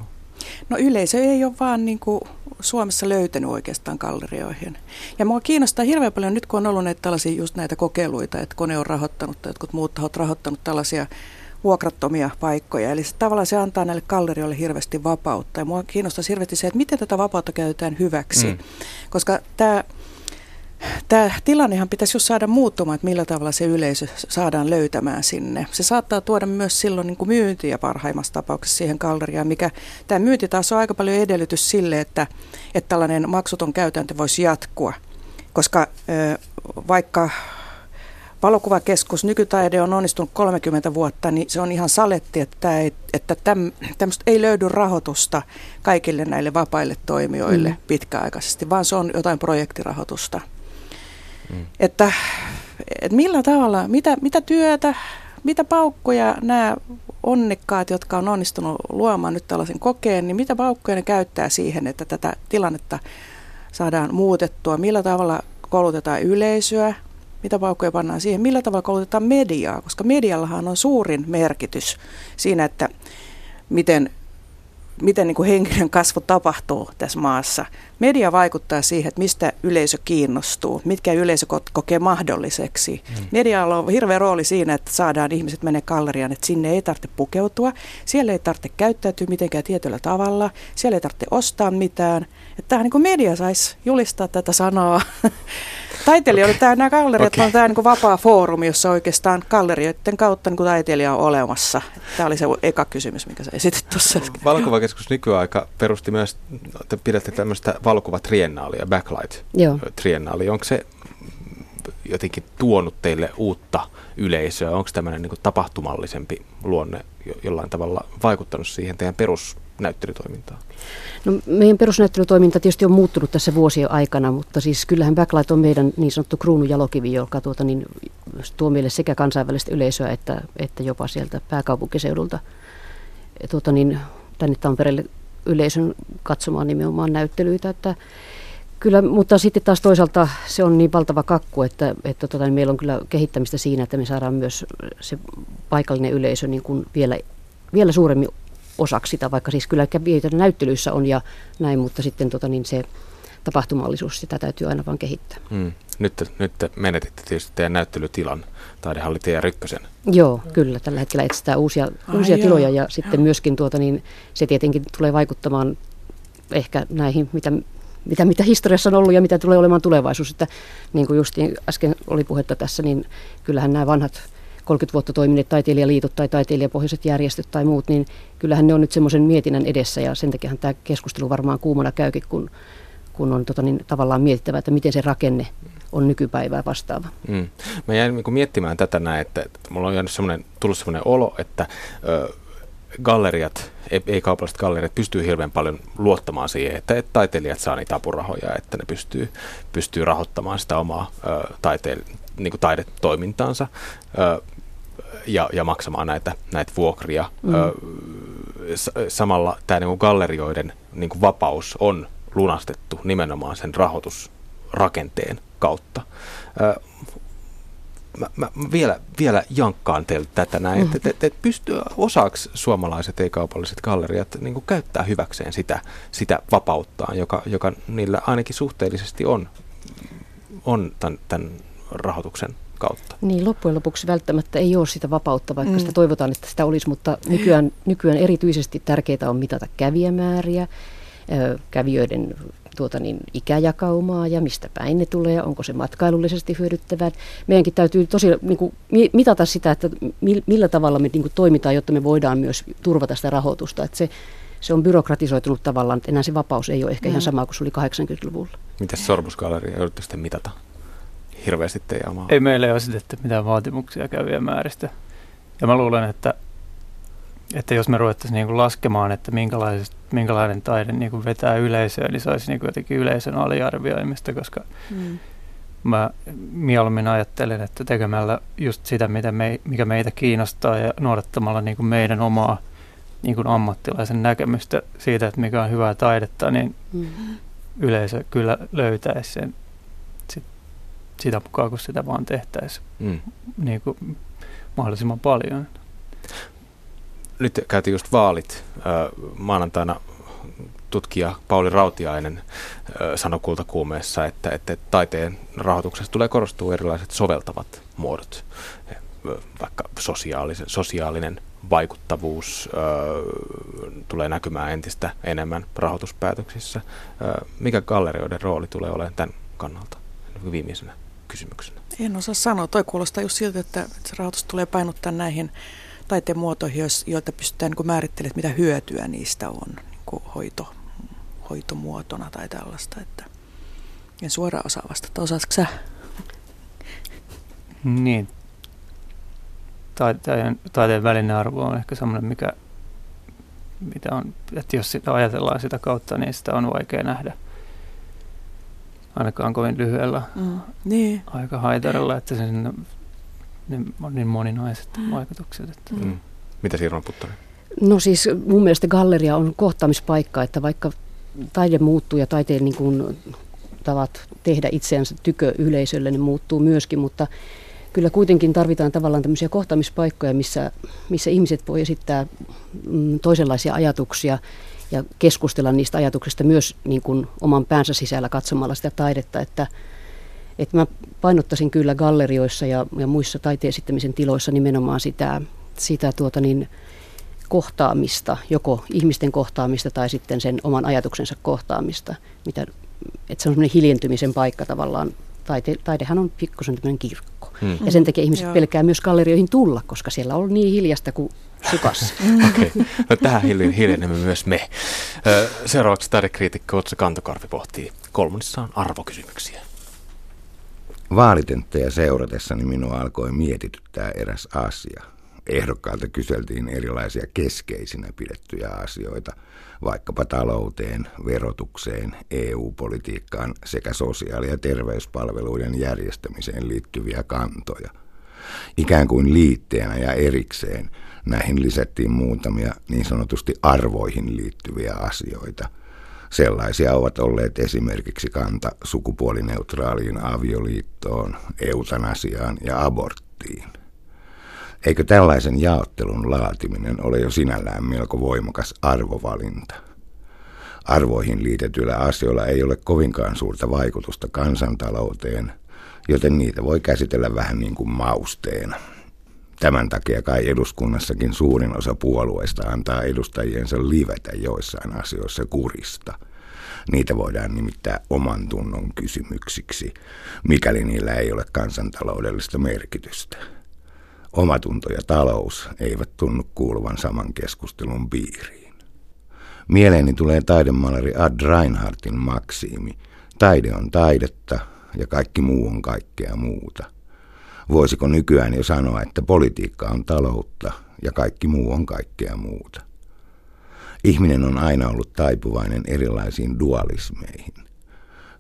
Speaker 2: No yleisö ei ole vaan niin kuin Suomessa löytänyt oikeastaan gallerioihin. Ja mua kiinnostaa hirveän paljon nyt, kun on ollut näitä tällaisia just näitä kokeiluita, että kone on rahoittanut tai jotkut muut tahot rahoittanut tällaisia vuokrattomia paikkoja. Eli se, tavallaan se antaa näille gallerioille hirveästi vapautta. Ja mua kiinnostaa hirveästi se, että miten tätä vapautta käytetään hyväksi. Mm. Koska tämä Tämä tilannehan pitäisi just saada muuttumaan, että millä tavalla se yleisö saadaan löytämään sinne. Se saattaa tuoda myös silloin niin kuin myyntiä parhaimmassa tapauksessa siihen galleriaan, mikä tämä myynti taas on aika paljon edellytys sille, että, että tällainen maksuton käytäntö voisi jatkua. Koska vaikka valokuvakeskus nykytaide on onnistunut 30 vuotta, niin se on ihan saletti, että, ei, että täm, tämmöistä ei löydy rahoitusta kaikille näille vapaille toimijoille mm. pitkäaikaisesti, vaan se on jotain projektirahoitusta. Mm. Että, että millä tavalla, mitä, mitä työtä, mitä paukkuja nämä onnekkaat, jotka on onnistunut luomaan nyt tällaisen kokeen, niin mitä paukkuja ne käyttää siihen, että tätä tilannetta saadaan muutettua, millä tavalla koulutetaan yleisöä, mitä paukkuja pannaan siihen, millä tavalla koulutetaan mediaa, koska mediallahan on suurin merkitys siinä, että miten miten niin kuin henkilön kasvu tapahtuu tässä maassa. Media vaikuttaa siihen, että mistä yleisö kiinnostuu, mitkä yleisö kokee mahdolliseksi. Mm. Medialla on hirveä rooli siinä, että saadaan ihmiset mennä galleriaan, että sinne ei tarvitse pukeutua, siellä ei tarvitse käyttäytyä mitenkään tietyllä tavalla, siellä ei tarvitse ostaa mitään. Että tämä niin kuin media saisi julistaa tätä sanaa. Taiteilijoille tämä, nämä galleriat okay. on tämä niin vapaa foorumi, jossa oikeastaan gallerioiden kautta niin kuin taiteilija on olemassa. Tämä oli se eka kysymys, mikä sä esitit tuossa.
Speaker 1: Valokuvakeskus nykyaika perusti myös, te pidätte tämmöistä valokuvatriennaalia, backlight-triennaalia. Onko se jotenkin tuonut teille uutta yleisöä? Onko tämmöinen niin tapahtumallisempi luonne jollain tavalla vaikuttanut siihen teidän perusnäyttelytoimintaan?
Speaker 4: No, meidän perusnäyttelytoiminta tietysti on muuttunut tässä vuosien aikana, mutta siis kyllähän Backlight on meidän niin sanottu kruunujalokivi, joka tuota, niin, tuo meille sekä kansainvälistä yleisöä että, että jopa sieltä pääkaupunkiseudulta tuota, niin, tänne Tampereelle yleisön katsomaan nimenomaan näyttelyitä. Että, Kyllä, mutta sitten taas toisaalta se on niin valtava kakku, että, että tota, niin meillä on kyllä kehittämistä siinä, että me saadaan myös se paikallinen yleisö niin kuin vielä, vielä suuremmin osaksi sitä, vaikka siis kyllä näyttelyissä on ja näin, mutta sitten tota, niin se tapahtumallisuus, sitä täytyy aina vaan kehittää. Mm.
Speaker 1: Nyt, nyt te menetitte tietysti teidän näyttelytilan taidehalli teidän rykkösen.
Speaker 4: Joo, kyllä. Tällä hetkellä etsitään uusia, Ai uusia joo. tiloja ja sitten joo. myöskin tuota, niin se tietenkin tulee vaikuttamaan ehkä näihin, mitä, mitä, mitä historiassa on ollut ja mitä tulee olemaan tulevaisuus. Että, niin kuin just äsken oli puhetta tässä, niin kyllähän nämä vanhat 30 vuotta toimineet taiteilijaliitot tai taiteilijapohjaiset järjestöt tai muut, niin kyllähän ne on nyt semmoisen mietinnän edessä ja sen takia tämä keskustelu varmaan kuumana käykin, kun, kun on tota, niin, tavallaan mietittävä, että miten se rakenne on nykypäivää vastaava. Mm.
Speaker 1: Mä jäin niin miettimään tätä näin, että, että mulla on jäänyt semmoinen, tullut semmoinen olo, että ö, galleriat, ei-kaupalliset galleriat pystyy hirveän paljon luottamaan siihen, että, että taiteilijat saa niitä apurahoja, että ne pystyy, pystyy rahoittamaan sitä omaa ö, taiteil, niin kuin taidetoimintaansa. Ö, ja, ja maksamaan näitä, näitä vuokria. Mm. Samalla tämä niin gallerioiden niin kuin vapaus on lunastettu nimenomaan sen rahoitusrakenteen kautta. Ö, mä, mä vielä, vielä jankkaan teiltä tätä näin, että et, et pystyy osaksi suomalaiset ei-kaupalliset galleriat niin kuin käyttää hyväkseen sitä, sitä vapauttaan, joka, joka niillä ainakin suhteellisesti on, on tämän, tämän rahoituksen kautta.
Speaker 4: Niin, loppujen lopuksi välttämättä ei ole sitä vapautta, vaikka mm. sitä toivotaan, että sitä olisi, mutta nykyään, nykyään erityisesti tärkeää on mitata kävijämääriä, kävijöiden tuota niin, ikäjakaumaa ja mistä päin ne tulee, onko se matkailullisesti hyödyttävää. Meidänkin täytyy tosi niin kuin, mitata sitä, että millä tavalla me niin kuin, toimitaan, jotta me voidaan myös turvata sitä rahoitusta. Että se, se on byrokratisoitunut tavallaan, että enää se vapaus ei ole ehkä mm. ihan sama kuin se oli 80-luvulla.
Speaker 1: Miten Sorbusgalleria joudutte sitten mitata? Hirveästi teidän omaa?
Speaker 3: Ei meille ole esitetty mitään vaatimuksia kävijän määristä. Ja mä luulen, että, että jos me ruvettaisiin niin kuin laskemaan, että minkälainen taide niin kuin vetää yleisöä, niin se olisi niin kuin jotenkin yleisön aliarvioimista, koska mm. mä mieluummin ajattelen, että tekemällä just sitä, mitä me, mikä meitä kiinnostaa ja noudattamalla niin kuin meidän omaa niin kuin ammattilaisen näkemystä siitä, että mikä on hyvää taidetta, niin mm. yleisö kyllä löytäisi sen sitä mukaan, kun sitä vaan tehtäisiin mm. niin kuin mahdollisimman paljon.
Speaker 1: Nyt käytiin just vaalit. Maanantaina tutkija Pauli Rautiainen sanoi kultakuumeessa, että, että taiteen rahoituksessa tulee korostua erilaiset soveltavat muodot, vaikka sosiaalisen, sosiaalinen vaikuttavuus ö, tulee näkymään entistä enemmän rahoituspäätöksissä. Ö, mikä gallerioiden rooli tulee olemaan tämän kannalta viimeisenä? Kysymyksenä?
Speaker 2: En osaa sanoa. Toi kuulostaa just siltä, että se rahoitus tulee painottaa näihin taiteen muotoihin, joilta pystytään niin määrittelemään, mitä hyötyä niistä on niin kuin hoito, hoitomuotona tai tällaista. Että en suoraan osaa vastata. Osaatko sä?
Speaker 3: Niin. Taiteen, taiteen välinen arvo on ehkä semmoinen, mikä, mitä on, että jos sitä ajatellaan sitä kautta, niin sitä on vaikea nähdä – ainakaan kovin lyhyellä mm. niin. aika haitarilla, että sen, ne on niin moninaiset mm. vaikutukset. Että. Mm.
Speaker 1: Mitä Sirma Puttonen?
Speaker 4: No siis mun mielestä galleria on kohtaamispaikka, että vaikka taide muuttuu ja taiteen niin kuin, tavat tehdä itseänsä tykö yleisölle, niin muuttuu myöskin, mutta kyllä kuitenkin tarvitaan tavallaan tämmöisiä kohtaamispaikkoja, missä, missä ihmiset voi esittää mm, toisenlaisia ajatuksia ja keskustella niistä ajatuksista myös niin kuin oman päänsä sisällä katsomalla sitä taidetta, että, että mä painottaisin kyllä gallerioissa ja, ja muissa taiteen esittämisen tiloissa nimenomaan sitä, sitä tuota niin, kohtaamista, joko ihmisten kohtaamista tai sitten sen oman ajatuksensa kohtaamista, mitä, että se on semmoinen hiljentymisen paikka tavallaan. Taide, taidehan on pikkusen tämmöinen kirkko. Hmm. Ja sen takia ihmiset Joo. pelkää myös gallerioihin tulla, koska siellä on niin hiljasta kuin sukassa.
Speaker 1: Okei, okay. no tähän hiljenemme myös me. Seuraavaksi taidekriitikko Otsa Kantokarvi pohtii kolmannessaan arvokysymyksiä.
Speaker 6: Vaalitenttejä seuratessani minua alkoi mietityttää eräs asia. Ehdokkaalta kyseltiin erilaisia keskeisinä pidettyjä asioita, vaikkapa talouteen, verotukseen, EU-politiikkaan sekä sosiaali- ja terveyspalveluiden järjestämiseen liittyviä kantoja. Ikään kuin liitteenä ja erikseen – Näihin lisättiin muutamia niin sanotusti arvoihin liittyviä asioita. Sellaisia ovat olleet esimerkiksi kanta sukupuolineutraaliin avioliittoon, eutanasiaan ja aborttiin. Eikö tällaisen jaottelun laatiminen ole jo sinällään melko voimakas arvovalinta? Arvoihin liitetyillä asioilla ei ole kovinkaan suurta vaikutusta kansantalouteen, joten niitä voi käsitellä vähän niin kuin mausteena. Tämän takia kai eduskunnassakin suurin osa puolueista antaa edustajiensa livetä joissain asioissa kurista. Niitä voidaan nimittää oman tunnon kysymyksiksi, mikäli niillä ei ole kansantaloudellista merkitystä. Omatunto ja talous eivät tunnu kuuluvan saman keskustelun piiriin. Mieleeni tulee taidemalari Ad Reinhardtin maksiimi. Taide on taidetta ja kaikki muu on kaikkea muuta – Voisiko nykyään jo sanoa, että politiikka on taloutta ja kaikki muu on kaikkea muuta? Ihminen on aina ollut taipuvainen erilaisiin dualismeihin.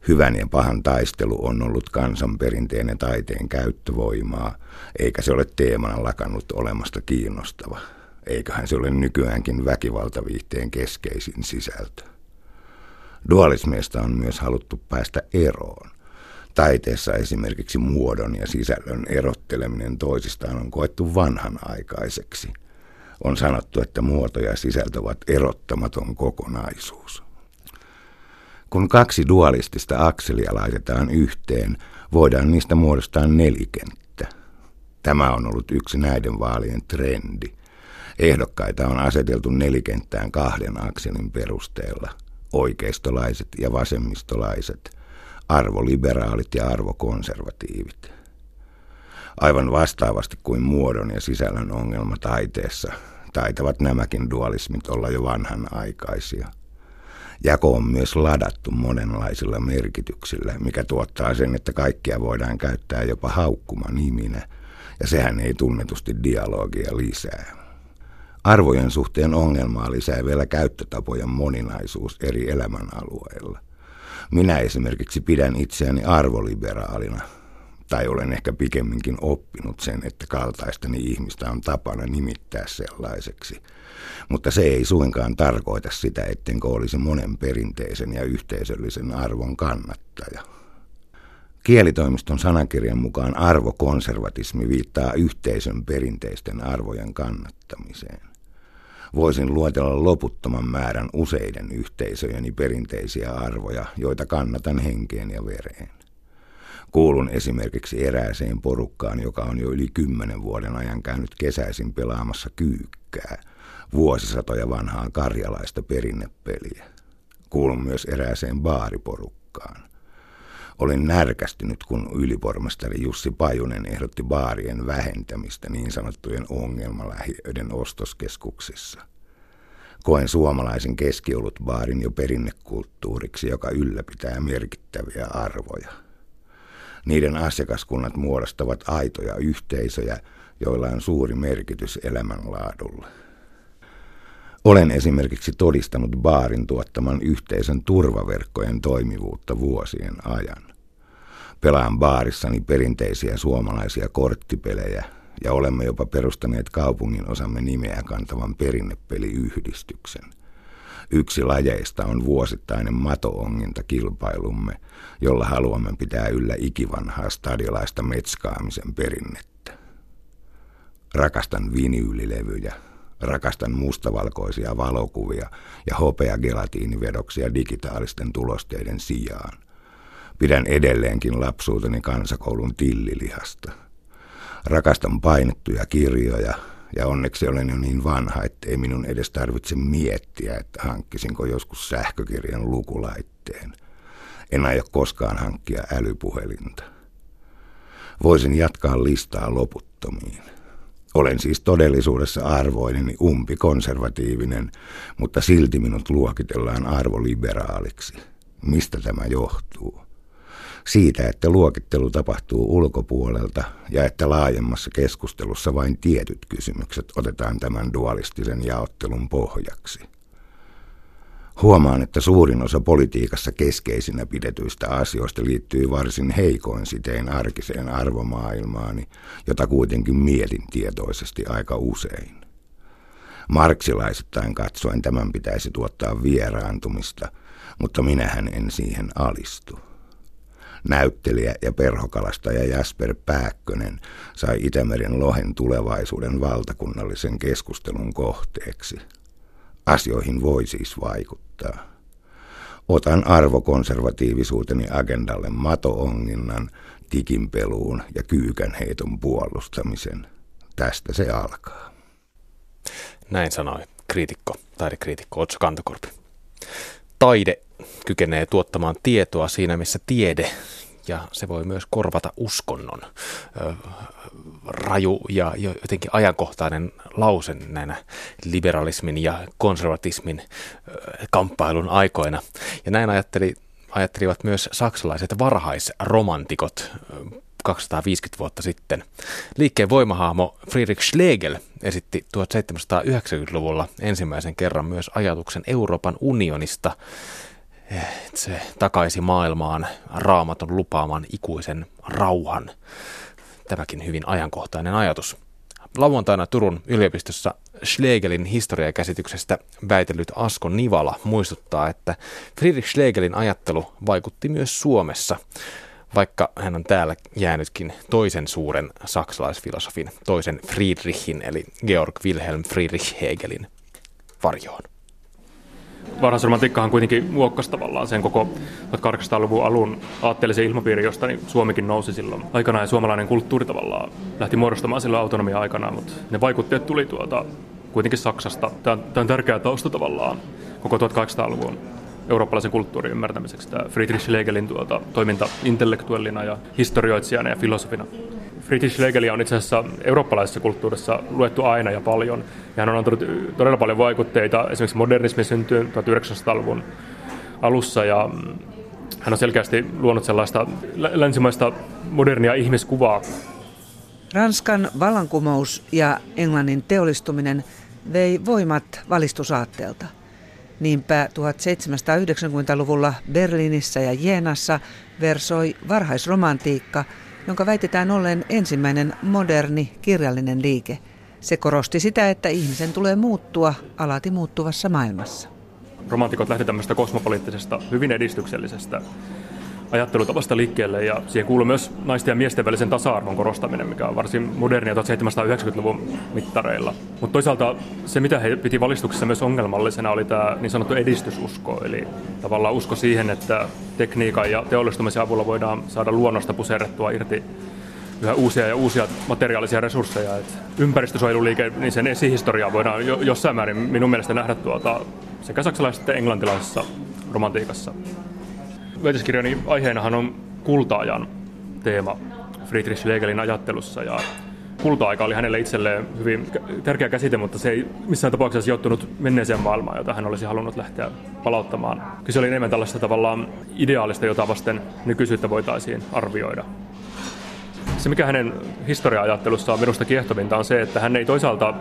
Speaker 6: Hyvän ja pahan taistelu on ollut kansan perinteinen taiteen käyttövoimaa, eikä se ole teemana lakannut olemasta kiinnostava. Eiköhän se ole nykyäänkin väkivaltaviihteen keskeisin sisältö. Dualismeista on myös haluttu päästä eroon. Taiteessa esimerkiksi muodon ja sisällön erotteleminen toisistaan on koettu vanhanaikaiseksi. On sanottu, että muoto ja sisältö ovat erottamaton kokonaisuus. Kun kaksi dualistista akselia laitetaan yhteen, voidaan niistä muodostaa nelikenttä. Tämä on ollut yksi näiden vaalien trendi. Ehdokkaita on aseteltu nelikenttään kahden akselin perusteella. Oikeistolaiset ja vasemmistolaiset, arvoliberaalit ja arvokonservatiivit. Aivan vastaavasti kuin muodon ja sisällön ongelma taiteessa, taitavat nämäkin dualismit olla jo vanhanaikaisia – Jako on myös ladattu monenlaisilla merkityksillä, mikä tuottaa sen, että kaikkia voidaan käyttää jopa haukkuma niminä, ja sehän ei tunnetusti dialogia lisää. Arvojen suhteen ongelmaa lisää vielä käyttötapojen moninaisuus eri elämänalueilla. Minä esimerkiksi pidän itseäni arvoliberaalina, tai olen ehkä pikemminkin oppinut sen, että kaltaistani ihmistä on tapana nimittää sellaiseksi – mutta se ei suinkaan tarkoita sitä, ettenkö olisi monen perinteisen ja yhteisöllisen arvon kannattaja. Kielitoimiston sanakirjan mukaan arvokonservatismi viittaa yhteisön perinteisten arvojen kannattamiseen. Voisin luetella loputtoman määrän useiden yhteisöjeni perinteisiä arvoja, joita kannatan henkeen ja vereen. Kuulun esimerkiksi erääseen porukkaan, joka on jo yli kymmenen vuoden ajan käynyt kesäisin pelaamassa kyykkää – vuosisatoja vanhaa karjalaista perinnepeliä. Kuulun myös erääseen baariporukkaan. Olin närkästynyt, kun ylipormestari Jussi Pajunen ehdotti baarien vähentämistä niin sanottujen ongelmalähiöiden ostoskeskuksissa. Koen suomalaisen baarin jo perinnekulttuuriksi, joka ylläpitää merkittäviä arvoja. Niiden asiakaskunnat muodostavat aitoja yhteisöjä, joilla on suuri merkitys elämänlaadulle. Olen esimerkiksi todistanut baarin tuottaman yhteisön turvaverkkojen toimivuutta vuosien ajan. Pelaan baarissani perinteisiä suomalaisia korttipelejä ja olemme jopa perustaneet kaupungin osamme nimeä kantavan perinnepeliyhdistyksen. Yksi lajeista on vuosittainen matoonginta kilpailumme, jolla haluamme pitää yllä ikivanhaa stadiolaista metskaamisen perinnettä. Rakastan vinyylilevyjä, Rakastan mustavalkoisia valokuvia ja hopea gelatiinivedoksia digitaalisten tulosteiden sijaan. Pidän edelleenkin lapsuuteni kansakoulun tillilihasta. Rakastan painettuja kirjoja ja onneksi olen jo niin vanha, ettei minun edes tarvitse miettiä, että hankkisinko joskus sähkökirjan lukulaitteen. En aio koskaan hankkia älypuhelinta. Voisin jatkaa listaa loputtomiin. Olen siis todellisuudessa arvoineni umpi konservatiivinen, mutta silti minut luokitellaan arvoliberaaliksi. Mistä tämä johtuu? Siitä, että luokittelu tapahtuu ulkopuolelta ja että laajemmassa keskustelussa vain tietyt kysymykset otetaan tämän dualistisen jaottelun pohjaksi. Huomaan, että suurin osa politiikassa keskeisinä pidetyistä asioista liittyy varsin heikoin sitein arkiseen arvomaailmaani, jota kuitenkin mietin tietoisesti aika usein. Marksilaisittain katsoen tämän pitäisi tuottaa vieraantumista, mutta minähän en siihen alistu. Näyttelijä ja perhokalastaja Jasper Pääkkönen sai Itämeren lohen tulevaisuuden valtakunnallisen keskustelun kohteeksi – Asioihin voi siis vaikuttaa. Otan arvokonservatiivisuuteni agendalle matoonginnan, tikinpeluun ja kyykänheiton puolustamisen. Tästä se alkaa.
Speaker 1: Näin sanoi kriitikko, taidekriitikko Otso Kantokorpi. Taide kykenee tuottamaan tietoa siinä, missä tiede ja se voi myös korvata uskonnon. Raju ja jotenkin ajankohtainen lause näinä liberalismin ja konservatismin kamppailun aikoina. Ja näin ajatteli, ajattelivat myös saksalaiset varhaisromantikot 250 vuotta sitten. Liikkeen voimahahmo Friedrich Schlegel esitti 1790-luvulla ensimmäisen kerran myös ajatuksen Euroopan unionista se takaisi maailmaan raamatun lupaaman ikuisen rauhan. Tämäkin hyvin ajankohtainen ajatus. Lauantaina Turun yliopistossa Schlegelin historiakäsityksestä väitellyt Asko Nivala muistuttaa, että Friedrich Schlegelin ajattelu vaikutti myös Suomessa, vaikka hän on täällä jäänytkin toisen suuren saksalaisfilosofin, toisen Friedrichin eli Georg Wilhelm Friedrich Hegelin varjoon
Speaker 7: varhaisromantiikkahan kuitenkin muokkasi tavallaan sen koko 1800-luvun alun aatteellisen ilmapiiri, josta niin Suomikin nousi silloin aikana ja suomalainen kulttuuri tavallaan lähti muodostamaan silloin autonomia aikana, mutta ne vaikutteet tuli tuota kuitenkin Saksasta. Tämä on, tämä on tärkeä tausta tavallaan koko 1800-luvun eurooppalaisen kulttuurin ymmärtämiseksi. Tämä Friedrich Schlegelin tuota, toiminta intellektuellina ja historioitsijana ja filosofina. Friedrich Schlegel on itse asiassa eurooppalaisessa kulttuurissa luettu aina ja paljon. Ja hän on antanut todella paljon vaikutteita esimerkiksi modernismin syntyyn 1900-luvun alussa ja mm, hän on selkeästi luonut sellaista länsimaista modernia ihmiskuvaa.
Speaker 8: Ranskan vallankumous ja Englannin teollistuminen vei voimat valistusaatteelta. Niinpä 1790-luvulla Berliinissä ja Jeenassa versoi varhaisromantiikka – jonka väitetään ollen ensimmäinen moderni kirjallinen liike. Se korosti sitä, että ihmisen tulee muuttua alati muuttuvassa maailmassa.
Speaker 7: Romantikot lähti tämmöistä kosmopoliittisesta, hyvin edistyksellisestä ajattelutavasta liikkeelle ja siihen kuuluu myös naisten ja miesten välisen tasa-arvon korostaminen, mikä on varsin modernia 1790-luvun mittareilla. Mutta toisaalta se, mitä he piti valistuksessa myös ongelmallisena, oli tämä niin sanottu edistysusko, eli tavallaan usko siihen, että tekniikan ja teollistumisen avulla voidaan saada luonnosta puserrettua irti yhä uusia ja uusia materiaalisia resursseja. Et ympäristösuojeluliike, niin sen esihistoriaa voidaan jo, jossain määrin minun mielestä nähdä tuota, sekä saksalaisessa että englantilaisessa romantiikassa väitöskirjani aiheenahan on kultaajan teema Friedrich Schlegelin ajattelussa ja kulta-aika oli hänelle itselleen hyvin tärkeä käsite, mutta se ei missään tapauksessa sijoittunut menneeseen maailmaan, jota hän olisi halunnut lähteä palauttamaan. Kyse oli enemmän tällaista tavallaan ideaalista, jota vasten nykyisyyttä voitaisiin arvioida. Se, mikä hänen historia-ajattelussaan minusta kiehtovinta on se, että hän ei toisaalta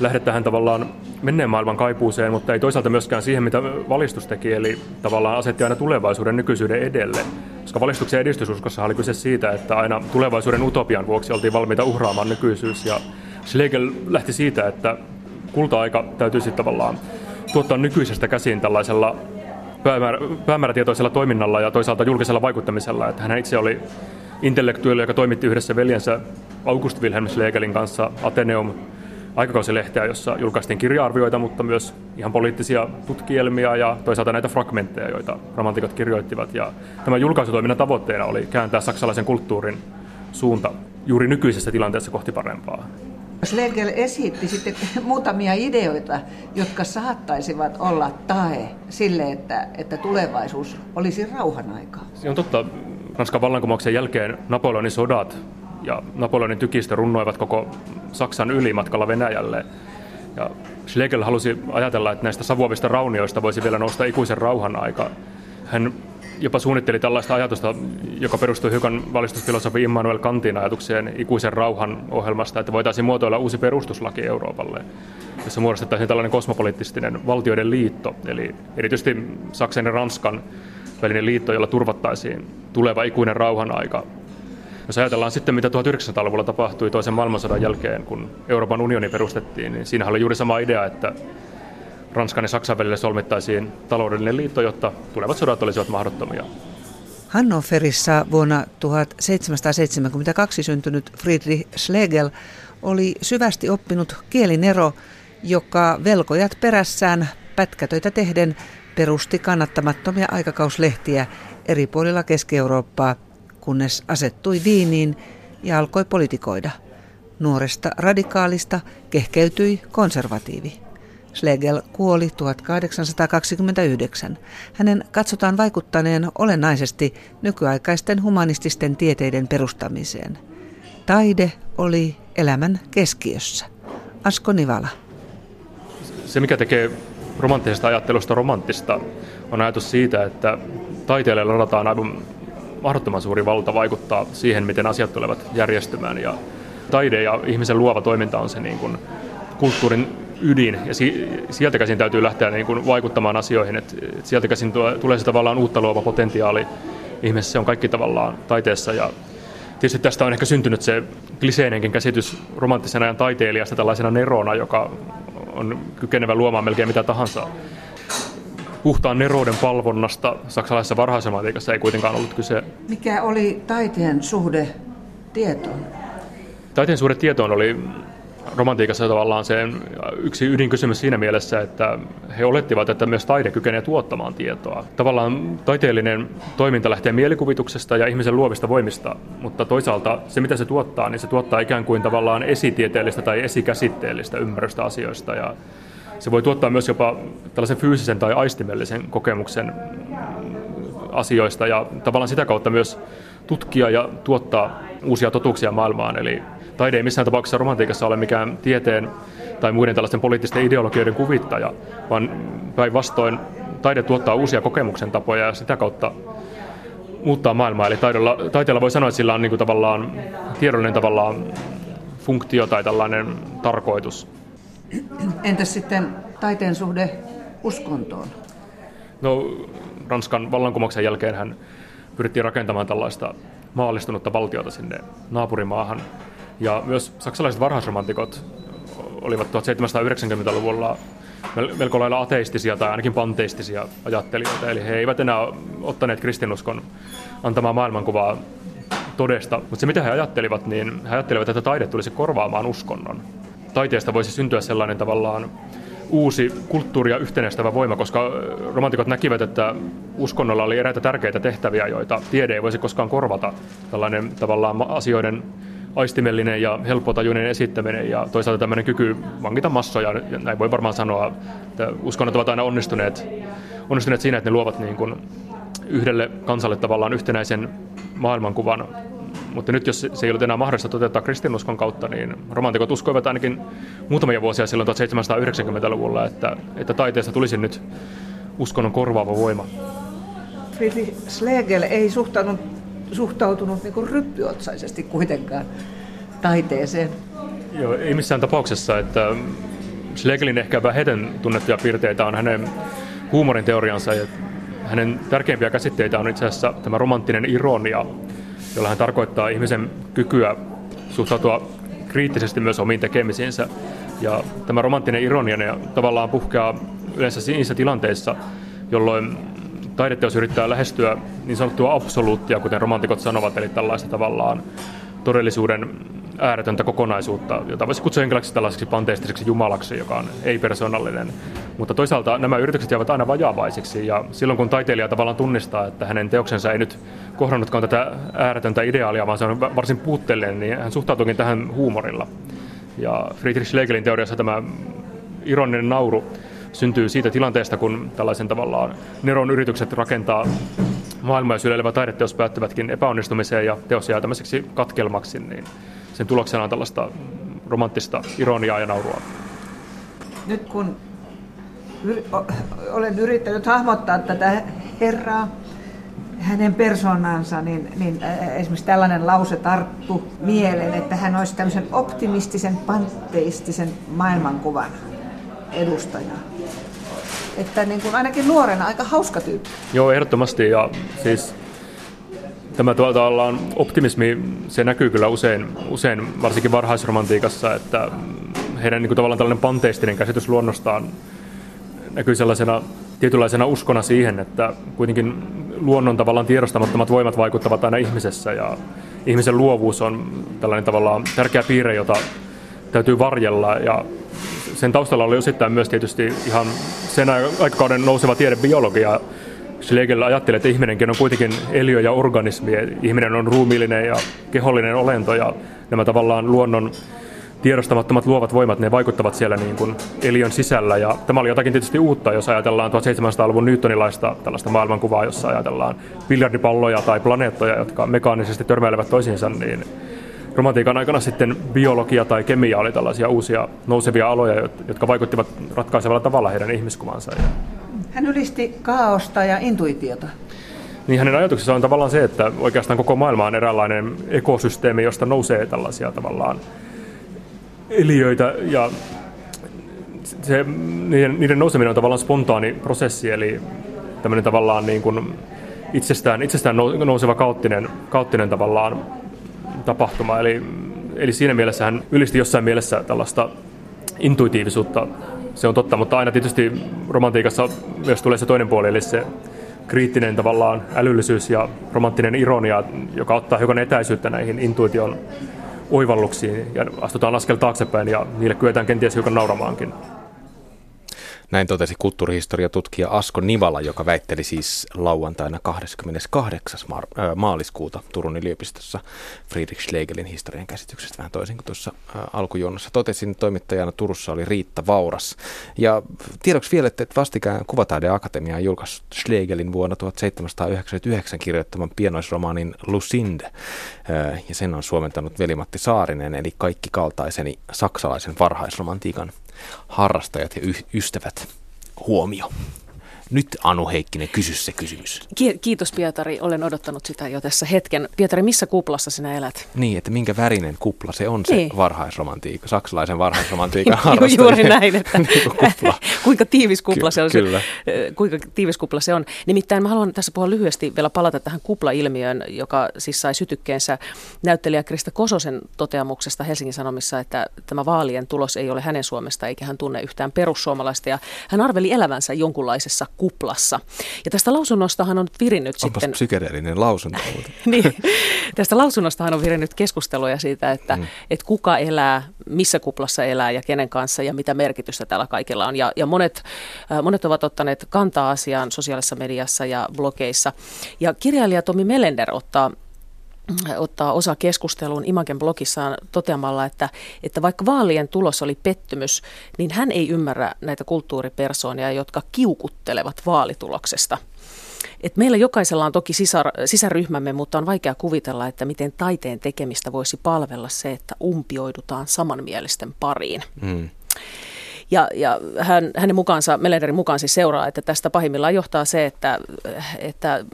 Speaker 7: lähde tähän tavallaan menneen maailman kaipuuseen, mutta ei toisaalta myöskään siihen, mitä valistus teki, eli tavallaan asetti aina tulevaisuuden nykyisyyden edelle. Koska valistuksen edistysuskossa oli kyse siitä, että aina tulevaisuuden utopian vuoksi oltiin valmiita uhraamaan nykyisyys, ja Schlegel lähti siitä, että kulta-aika täytyisi tavallaan tuottaa nykyisestä käsin tällaisella päämäärä, päämäärätietoisella toiminnalla ja toisaalta julkisella vaikuttamisella. Että hän itse oli intellektuelli, joka toimitti yhdessä veljensä August Wilhelm Schlegelin kanssa Ateneum aikakausilehteä, jossa julkaistiin kirja-arvioita, mutta myös ihan poliittisia tutkielmia ja toisaalta näitä fragmentteja, joita romantikot kirjoittivat. Ja tämän julkaisutoiminnan tavoitteena oli kääntää saksalaisen kulttuurin suunta juuri nykyisessä tilanteessa kohti parempaa.
Speaker 8: Schlegel esitti sitten muutamia ideoita, jotka saattaisivat olla tae sille, että, että tulevaisuus olisi rauhan aikaa.
Speaker 7: Se on totta. Ranskan vallankumouksen jälkeen Napoleonin sodat ja Napoleonin tykistö runnoivat koko Saksan yli matkalla Venäjälle. Ja Schlegel halusi ajatella, että näistä savuavista raunioista voisi vielä nousta ikuisen rauhan aika. Hän jopa suunnitteli tällaista ajatusta, joka perustui hiukan valistusfilosofi Immanuel Kantin ajatukseen ikuisen rauhan ohjelmasta, että voitaisiin muotoilla uusi perustuslaki Euroopalle, jossa muodostettaisiin tällainen kosmopoliittinen valtioiden liitto, eli erityisesti Saksan ja Ranskan välinen liitto, jolla turvattaisiin tuleva ikuinen rauhan aika jos ajatellaan sitten, mitä 1900-luvulla tapahtui toisen maailmansodan jälkeen, kun Euroopan unioni perustettiin, niin siinä oli juuri sama idea, että Ranskan ja Saksan välille solmittaisiin taloudellinen liitto, jotta tulevat sodat olisivat mahdottomia.
Speaker 8: Hannoverissa vuonna 1772 syntynyt Friedrich Schlegel oli syvästi oppinut kielinero, joka velkojat perässään pätkätöitä tehden perusti kannattamattomia aikakauslehtiä eri puolilla Keski-Eurooppaa kunnes asettui Viiniin ja alkoi politikoida. Nuoresta radikaalista kehkeytyi konservatiivi. Schlegel kuoli 1829. Hänen katsotaan vaikuttaneen olennaisesti nykyaikaisten humanististen tieteiden perustamiseen. Taide oli elämän keskiössä. Asko Nivala.
Speaker 7: Se, mikä tekee romanttisesta ajattelusta romanttista, on ajatus siitä, että taiteelle ladataan aivan mahdottoman suuri valta vaikuttaa siihen, miten asiat tulevat järjestymään. Ja taide ja ihmisen luova toiminta on se niin kuin kulttuurin ydin, ja si- sieltä käsin täytyy lähteä niin kuin vaikuttamaan asioihin, et sieltä käsin tulee se tavallaan uutta luova potentiaali ihmisessä, se on kaikki tavallaan taiteessa, ja tietysti tästä on ehkä syntynyt se kliseinenkin käsitys romanttisen ajan taiteilijasta tällaisena nerona, joka on kykenevä luomaan melkein mitä tahansa. Puhtaan nerouden palvonnasta saksalaisessa varhaisematiikassa ei kuitenkaan ollut kyse.
Speaker 8: Mikä oli taiteen suhde tietoon?
Speaker 7: Taiteen suhde tietoon oli romantiikassa tavallaan se yksi ydinkysymys siinä mielessä, että he olettivat, että myös taide kykenee tuottamaan tietoa. Tavallaan taiteellinen toiminta lähtee mielikuvituksesta ja ihmisen luovista voimista, mutta toisaalta se mitä se tuottaa, niin se tuottaa ikään kuin tavallaan esitieteellistä tai esikäsitteellistä ymmärrystä asioista ja se voi tuottaa myös jopa tällaisen fyysisen tai aistimellisen kokemuksen asioista ja tavallaan sitä kautta myös tutkia ja tuottaa uusia totuuksia maailmaan. Eli taide ei missään tapauksessa romantiikassa ole mikään tieteen tai muiden tällaisten poliittisten ideologioiden kuvittaja, vaan päinvastoin taide tuottaa uusia kokemuksen tapoja ja sitä kautta muuttaa maailmaa. Eli taidella, taiteella voi sanoa, että sillä on niin kuin tavallaan tiedollinen tavallaan funktio tai tällainen tarkoitus.
Speaker 8: Entäs sitten taiteen suhde uskontoon?
Speaker 7: No, Ranskan vallankumouksen jälkeen hän pyrittiin rakentamaan tällaista maallistunutta valtiota sinne naapurimaahan. Ja myös saksalaiset varhaisromantikot olivat 1790-luvulla melko lailla ateistisia tai ainakin panteistisia ajattelijoita. Eli he eivät enää ottaneet kristinuskon antamaa maailmankuvaa todesta. Mutta se mitä he ajattelivat, niin he ajattelivat, että taide tulisi korvaamaan uskonnon. Taiteesta voisi syntyä sellainen tavallaan uusi kulttuuria yhtenäistävä voima, koska romantikot näkivät, että uskonnolla oli eräitä tärkeitä tehtäviä, joita tiede ei voisi koskaan korvata. Tällainen tavallaan asioiden aistimellinen ja helppotajuinen esittäminen ja toisaalta tämmöinen kyky vankita massoja, näin voi varmaan sanoa, että uskonnot ovat aina onnistuneet, onnistuneet siinä, että ne luovat niin kuin yhdelle kansalle tavallaan yhtenäisen maailmankuvan. Mutta nyt jos se ei ollut enää mahdollista toteuttaa kristinuskon kautta, niin romantikot uskoivat ainakin muutamia vuosia silloin 1790-luvulla, että, että taiteesta tulisi nyt uskonnon korvaava voima.
Speaker 8: Friedrich Schlegel ei suhtautunut, suhtautunut niin ryppyotsaisesti kuitenkaan taiteeseen.
Speaker 7: Joo, ei missään tapauksessa, että Schlegelin ehkä vähiten tunnettuja piirteitä on hänen huumorin teoriansa ja hänen tärkeimpiä käsitteitä on itse asiassa tämä romanttinen ironia, jolla hän tarkoittaa ihmisen kykyä suhtautua kriittisesti myös omiin tekemisiinsä. Ja tämä romanttinen ironia ne tavallaan puhkeaa yleensä niissä tilanteissa, jolloin taideteos yrittää lähestyä niin sanottua absoluuttia, kuten romantikot sanovat, eli tällaista tavallaan todellisuuden ääretöntä kokonaisuutta, jota voisi kutsua jonkinlaiseksi tällaiseksi panteistiseksi jumalaksi, joka on ei-persoonallinen. Mutta toisaalta nämä yritykset jäävät aina vajaavaisiksi, ja silloin kun taiteilija tavallaan tunnistaa, että hänen teoksensa ei nyt kohdannutkaan tätä ääretöntä ideaalia, vaan se on varsin puutteellinen, niin hän suhtautuukin tähän huumorilla. Ja Friedrich Schlegelin teoriassa tämä ironinen nauru syntyy siitä tilanteesta, kun tällaisen tavallaan Neron yritykset rakentaa maailmaa syleilevä taideteos päättyvätkin epäonnistumiseen ja teos jää tämmöiseksi katkelmaksi, niin sen tuloksena on tällaista romanttista ironiaa ja naurua.
Speaker 8: Nyt kun olen yrittänyt hahmottaa tätä herraa, hänen persoonansa, niin, niin esimerkiksi tällainen lause tarttu mieleen, että hän olisi tämmöisen optimistisen, panteistisen maailmankuvan edustaja. Että niin kuin ainakin nuorena aika hauska tyyppi.
Speaker 7: Joo, ehdottomasti. Ja siis tämä tavallaan optimismi, se näkyy kyllä usein, usein varsinkin varhaisromantiikassa, että heidän niin kuin tavallaan tällainen panteistinen käsitys luonnostaan näkyy sellaisena tietynlaisena uskona siihen, että kuitenkin luonnon tavallaan tiedostamattomat voimat vaikuttavat aina ihmisessä ja ihmisen luovuus on tällainen tavallaan tärkeä piirre, jota täytyy varjella ja sen taustalla oli osittain myös tietysti ihan sen aikakauden nouseva tiedebiologia. Schlegel ajatteli, että ihminenkin on kuitenkin eliö ja organismi. Ihminen on ruumiillinen ja kehollinen olento ja nämä tavallaan luonnon tiedostamattomat luovat voimat, ne vaikuttavat siellä niin kuin eliön sisällä. Ja tämä oli jotakin tietysti uutta, jos ajatellaan 1700-luvun Newtonilaista tällaista maailmankuvaa, jossa ajatellaan biljardipalloja tai planeettoja, jotka mekaanisesti törmäilevät toisiinsa, niin romantiikan aikana sitten biologia tai kemia oli tällaisia uusia nousevia aloja, jotka vaikuttivat ratkaisevalla tavalla heidän ihmiskuvansa.
Speaker 8: Hän ylisti kaaosta ja intuitiota.
Speaker 7: Niin hänen ajatuksessa on tavallaan se, että oikeastaan koko maailma on eräänlainen ekosysteemi, josta nousee tällaisia tavallaan eliöitä ja se, niiden, niiden nouseminen on tavallaan spontaani prosessi, eli tämmöinen tavallaan niin kuin itsestään, itsestään nouseva kauttinen, kauttinen tavallaan tapahtuma. Eli, eli siinä mielessä hän ylisti jossain mielessä tällaista intuitiivisuutta. Se on totta, mutta aina tietysti romantiikassa myös tulee se toinen puoli, eli se kriittinen tavallaan älyllisyys ja romanttinen ironia, joka ottaa hiukan etäisyyttä näihin intuition oivalluksiin ja astutaan askel taaksepäin ja niille kyetään kenties hiukan nauramaankin.
Speaker 1: Näin totesi kulttuurihistoriatutkija Asko Nivala, joka väitteli siis lauantaina 28. maaliskuuta Turun yliopistossa Friedrich Schlegelin historian käsityksestä vähän toisin kuin tuossa alkujuonnossa totesin. Toimittajana Turussa oli Riitta Vauras. Ja tiedoksi vielä, että vastikään Kuvataideakatemia on julkaissut Schlegelin vuonna 1799 kirjoittaman pienoisromaanin Lucinde. Ja sen on suomentanut Velimatti Saarinen, eli kaikki kaltaiseni saksalaisen varhaisromantiikan harrastajat ja ystävät huomio. Nyt Anu Heikkinen, kysy se kysymys.
Speaker 9: Kiitos Pietari, olen odottanut sitä jo tässä hetken. Pietari, missä kuplassa sinä elät?
Speaker 1: Niin, että minkä värinen kupla se on se niin. varhaisromantiikka, saksalaisen varhaisromantiikan harrastajien
Speaker 9: Juuri näin, että kupla. kuinka tiivis kupla Ky- se on. Kyllä. Se, kuinka tiivis kupla se on. Nimittäin mä haluan tässä puhua lyhyesti vielä palata tähän kuplailmiöön, joka siis sai sytykkeensä näyttelijä Krista Kososen toteamuksesta Helsingin Sanomissa, että tämä vaalien tulos ei ole hänen Suomesta eikä hän tunne yhtään perussuomalaista ja hän arveli elävänsä jonkunlaisessa kuplassa. Ja tästä lausunnostahan on virinnyt
Speaker 1: Onpas
Speaker 9: sitten...
Speaker 1: psykedeellinen lausunto.
Speaker 9: niin, tästä lausunnostahan on virinnyt keskusteluja siitä, että mm. et kuka elää, missä kuplassa elää ja kenen kanssa ja mitä merkitystä tällä kaikilla on. Ja, ja monet, äh, monet ovat ottaneet kantaa asiaan sosiaalisessa mediassa ja blogeissa. Ja kirjailija Tomi Melender ottaa ottaa osa keskusteluun Imagen blogissaan toteamalla, että, että vaikka vaalien tulos oli pettymys, niin hän ei ymmärrä näitä kulttuuripersoonia, jotka kiukuttelevat vaalituloksesta. Et meillä jokaisella on toki sisar, sisäryhmämme, mutta on vaikea kuvitella, että miten taiteen tekemistä voisi palvella se, että umpioidutaan samanmielisten pariin. Mm. Ja, ja hän, hänen mukaansa, Melenderin mukaan siis seuraa, että tästä pahimmillaan johtaa se, että, että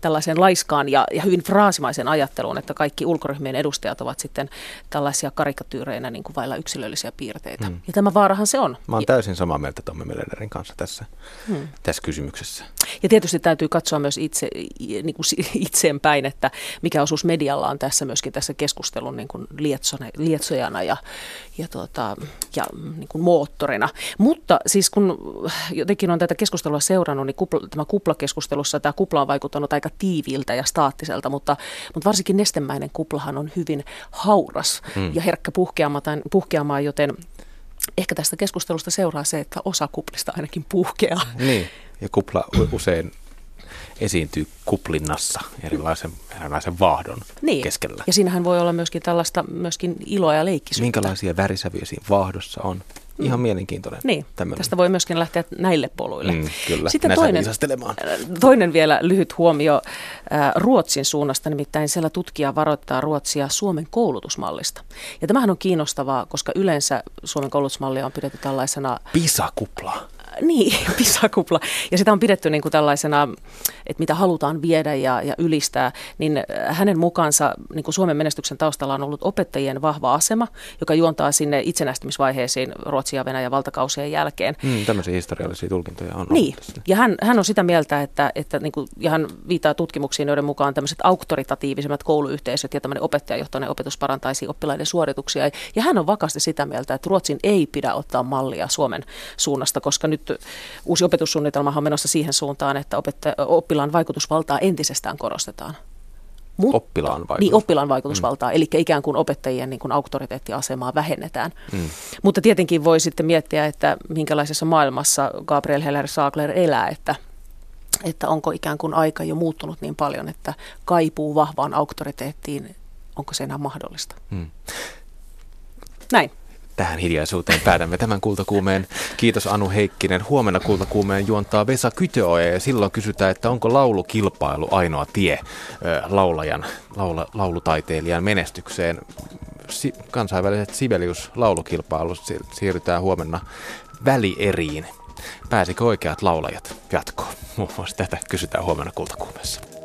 Speaker 9: tällaisen laiskaan ja, ja hyvin fraasimaisen ajatteluun, että kaikki ulkoryhmien edustajat ovat sitten tällaisia karikatyyreinä niin kuin vailla yksilöllisiä piirteitä. Hmm. Ja tämä vaarahan se on.
Speaker 1: Mä oon täysin samaa mieltä Tommi Melenderin kanssa tässä, hmm. tässä kysymyksessä.
Speaker 9: Ja tietysti täytyy katsoa myös itse, niin kuin itseen päin, että mikä osuus medialla on tässä myöskin tässä keskustelun niin kuin lietsojana ja, ja, tuota, ja niin kuin moottorina. Mutta siis kun jotenkin on tätä keskustelua seurannut, niin kupla, tämä kuplakeskustelussa tämä kupla on vaikuttanut aika tiiviiltä ja staattiselta, mutta, mutta varsinkin nestemäinen kuplahan on hyvin hauras hmm. ja herkkä puhkeamaan, puhkeamaan, joten ehkä tästä keskustelusta seuraa se, että osa kuplista ainakin puhkeaa.
Speaker 1: Niin, ja kupla usein esiintyy kuplinnassa erilaisen, erilaisen vaahdon niin. keskellä.
Speaker 9: Ja siinähän voi olla myöskin tällaista myöskin iloa ja leikkisyyttä.
Speaker 1: Minkälaisia värisävyjä siinä vaahdossa on? Ihan mm. mielenkiintoinen.
Speaker 9: Niin, tämmöinen. tästä voi myöskin lähteä näille poluille. Mm,
Speaker 1: kyllä, Sitten toinen,
Speaker 9: toinen vielä lyhyt huomio äh, Ruotsin suunnasta, nimittäin siellä tutkija varoittaa Ruotsia Suomen koulutusmallista. Ja tämähän on kiinnostavaa, koska yleensä Suomen koulutusmallia on pidetty tällaisena...
Speaker 1: Pisakupla.
Speaker 9: Niin, pisakupla. Ja sitä on pidetty niin kuin tällaisena, että mitä halutaan viedä ja, ja ylistää, niin äh, hänen mukaansa niin kuin Suomen menestyksen taustalla on ollut opettajien vahva asema, joka juontaa sinne itsenäistymisvaiheisiin Ruotsia ja Venäjän valtakausien jälkeen.
Speaker 1: Mm, tämmöisiä historiallisia tulkintoja on
Speaker 9: Niin, ja hän, hän on sitä mieltä, että, että niin kuin, ja hän viittaa tutkimuksiin, joiden mukaan tämmöiset auktoritatiivisemmat kouluyhteisöt ja tämmöinen opettajajohtoinen opetus parantaisi oppilaiden suorituksia. Ja hän on vakaasti sitä mieltä, että Ruotsin ei pidä ottaa mallia Suomen suunnasta, koska nyt uusi opetussuunnitelma on menossa siihen suuntaan, että opetta- oppilaan vaikutusvaltaa entisestään korostetaan.
Speaker 1: Mut, oppilaan vaikutus.
Speaker 9: Niin, oppilaan vaikutusvaltaa, mm. eli ikään kuin opettajien niin kuin auktoriteettiasemaa vähennetään. Mm. Mutta tietenkin voi sitten miettiä, että minkälaisessa maailmassa Gabriel Heller Saagler elää, että, että onko ikään kuin aika jo muuttunut niin paljon, että kaipuu vahvaan auktoriteettiin, onko se enää mahdollista. Mm. Näin
Speaker 1: tähän hiljaisuuteen päätämme tämän kultakuumeen. Kiitos Anu Heikkinen. Huomenna kultakuumeen juontaa Vesa Kytöoe ja silloin kysytään, että onko laulukilpailu ainoa tie laulajan, laula, laulutaiteilijan menestykseen. Si- kansainväliset Sibelius-laulukilpailut siirrytään huomenna välieriin. Pääsikö oikeat laulajat jatkoon? Muun muassa tätä kysytään huomenna kultakuumeessa.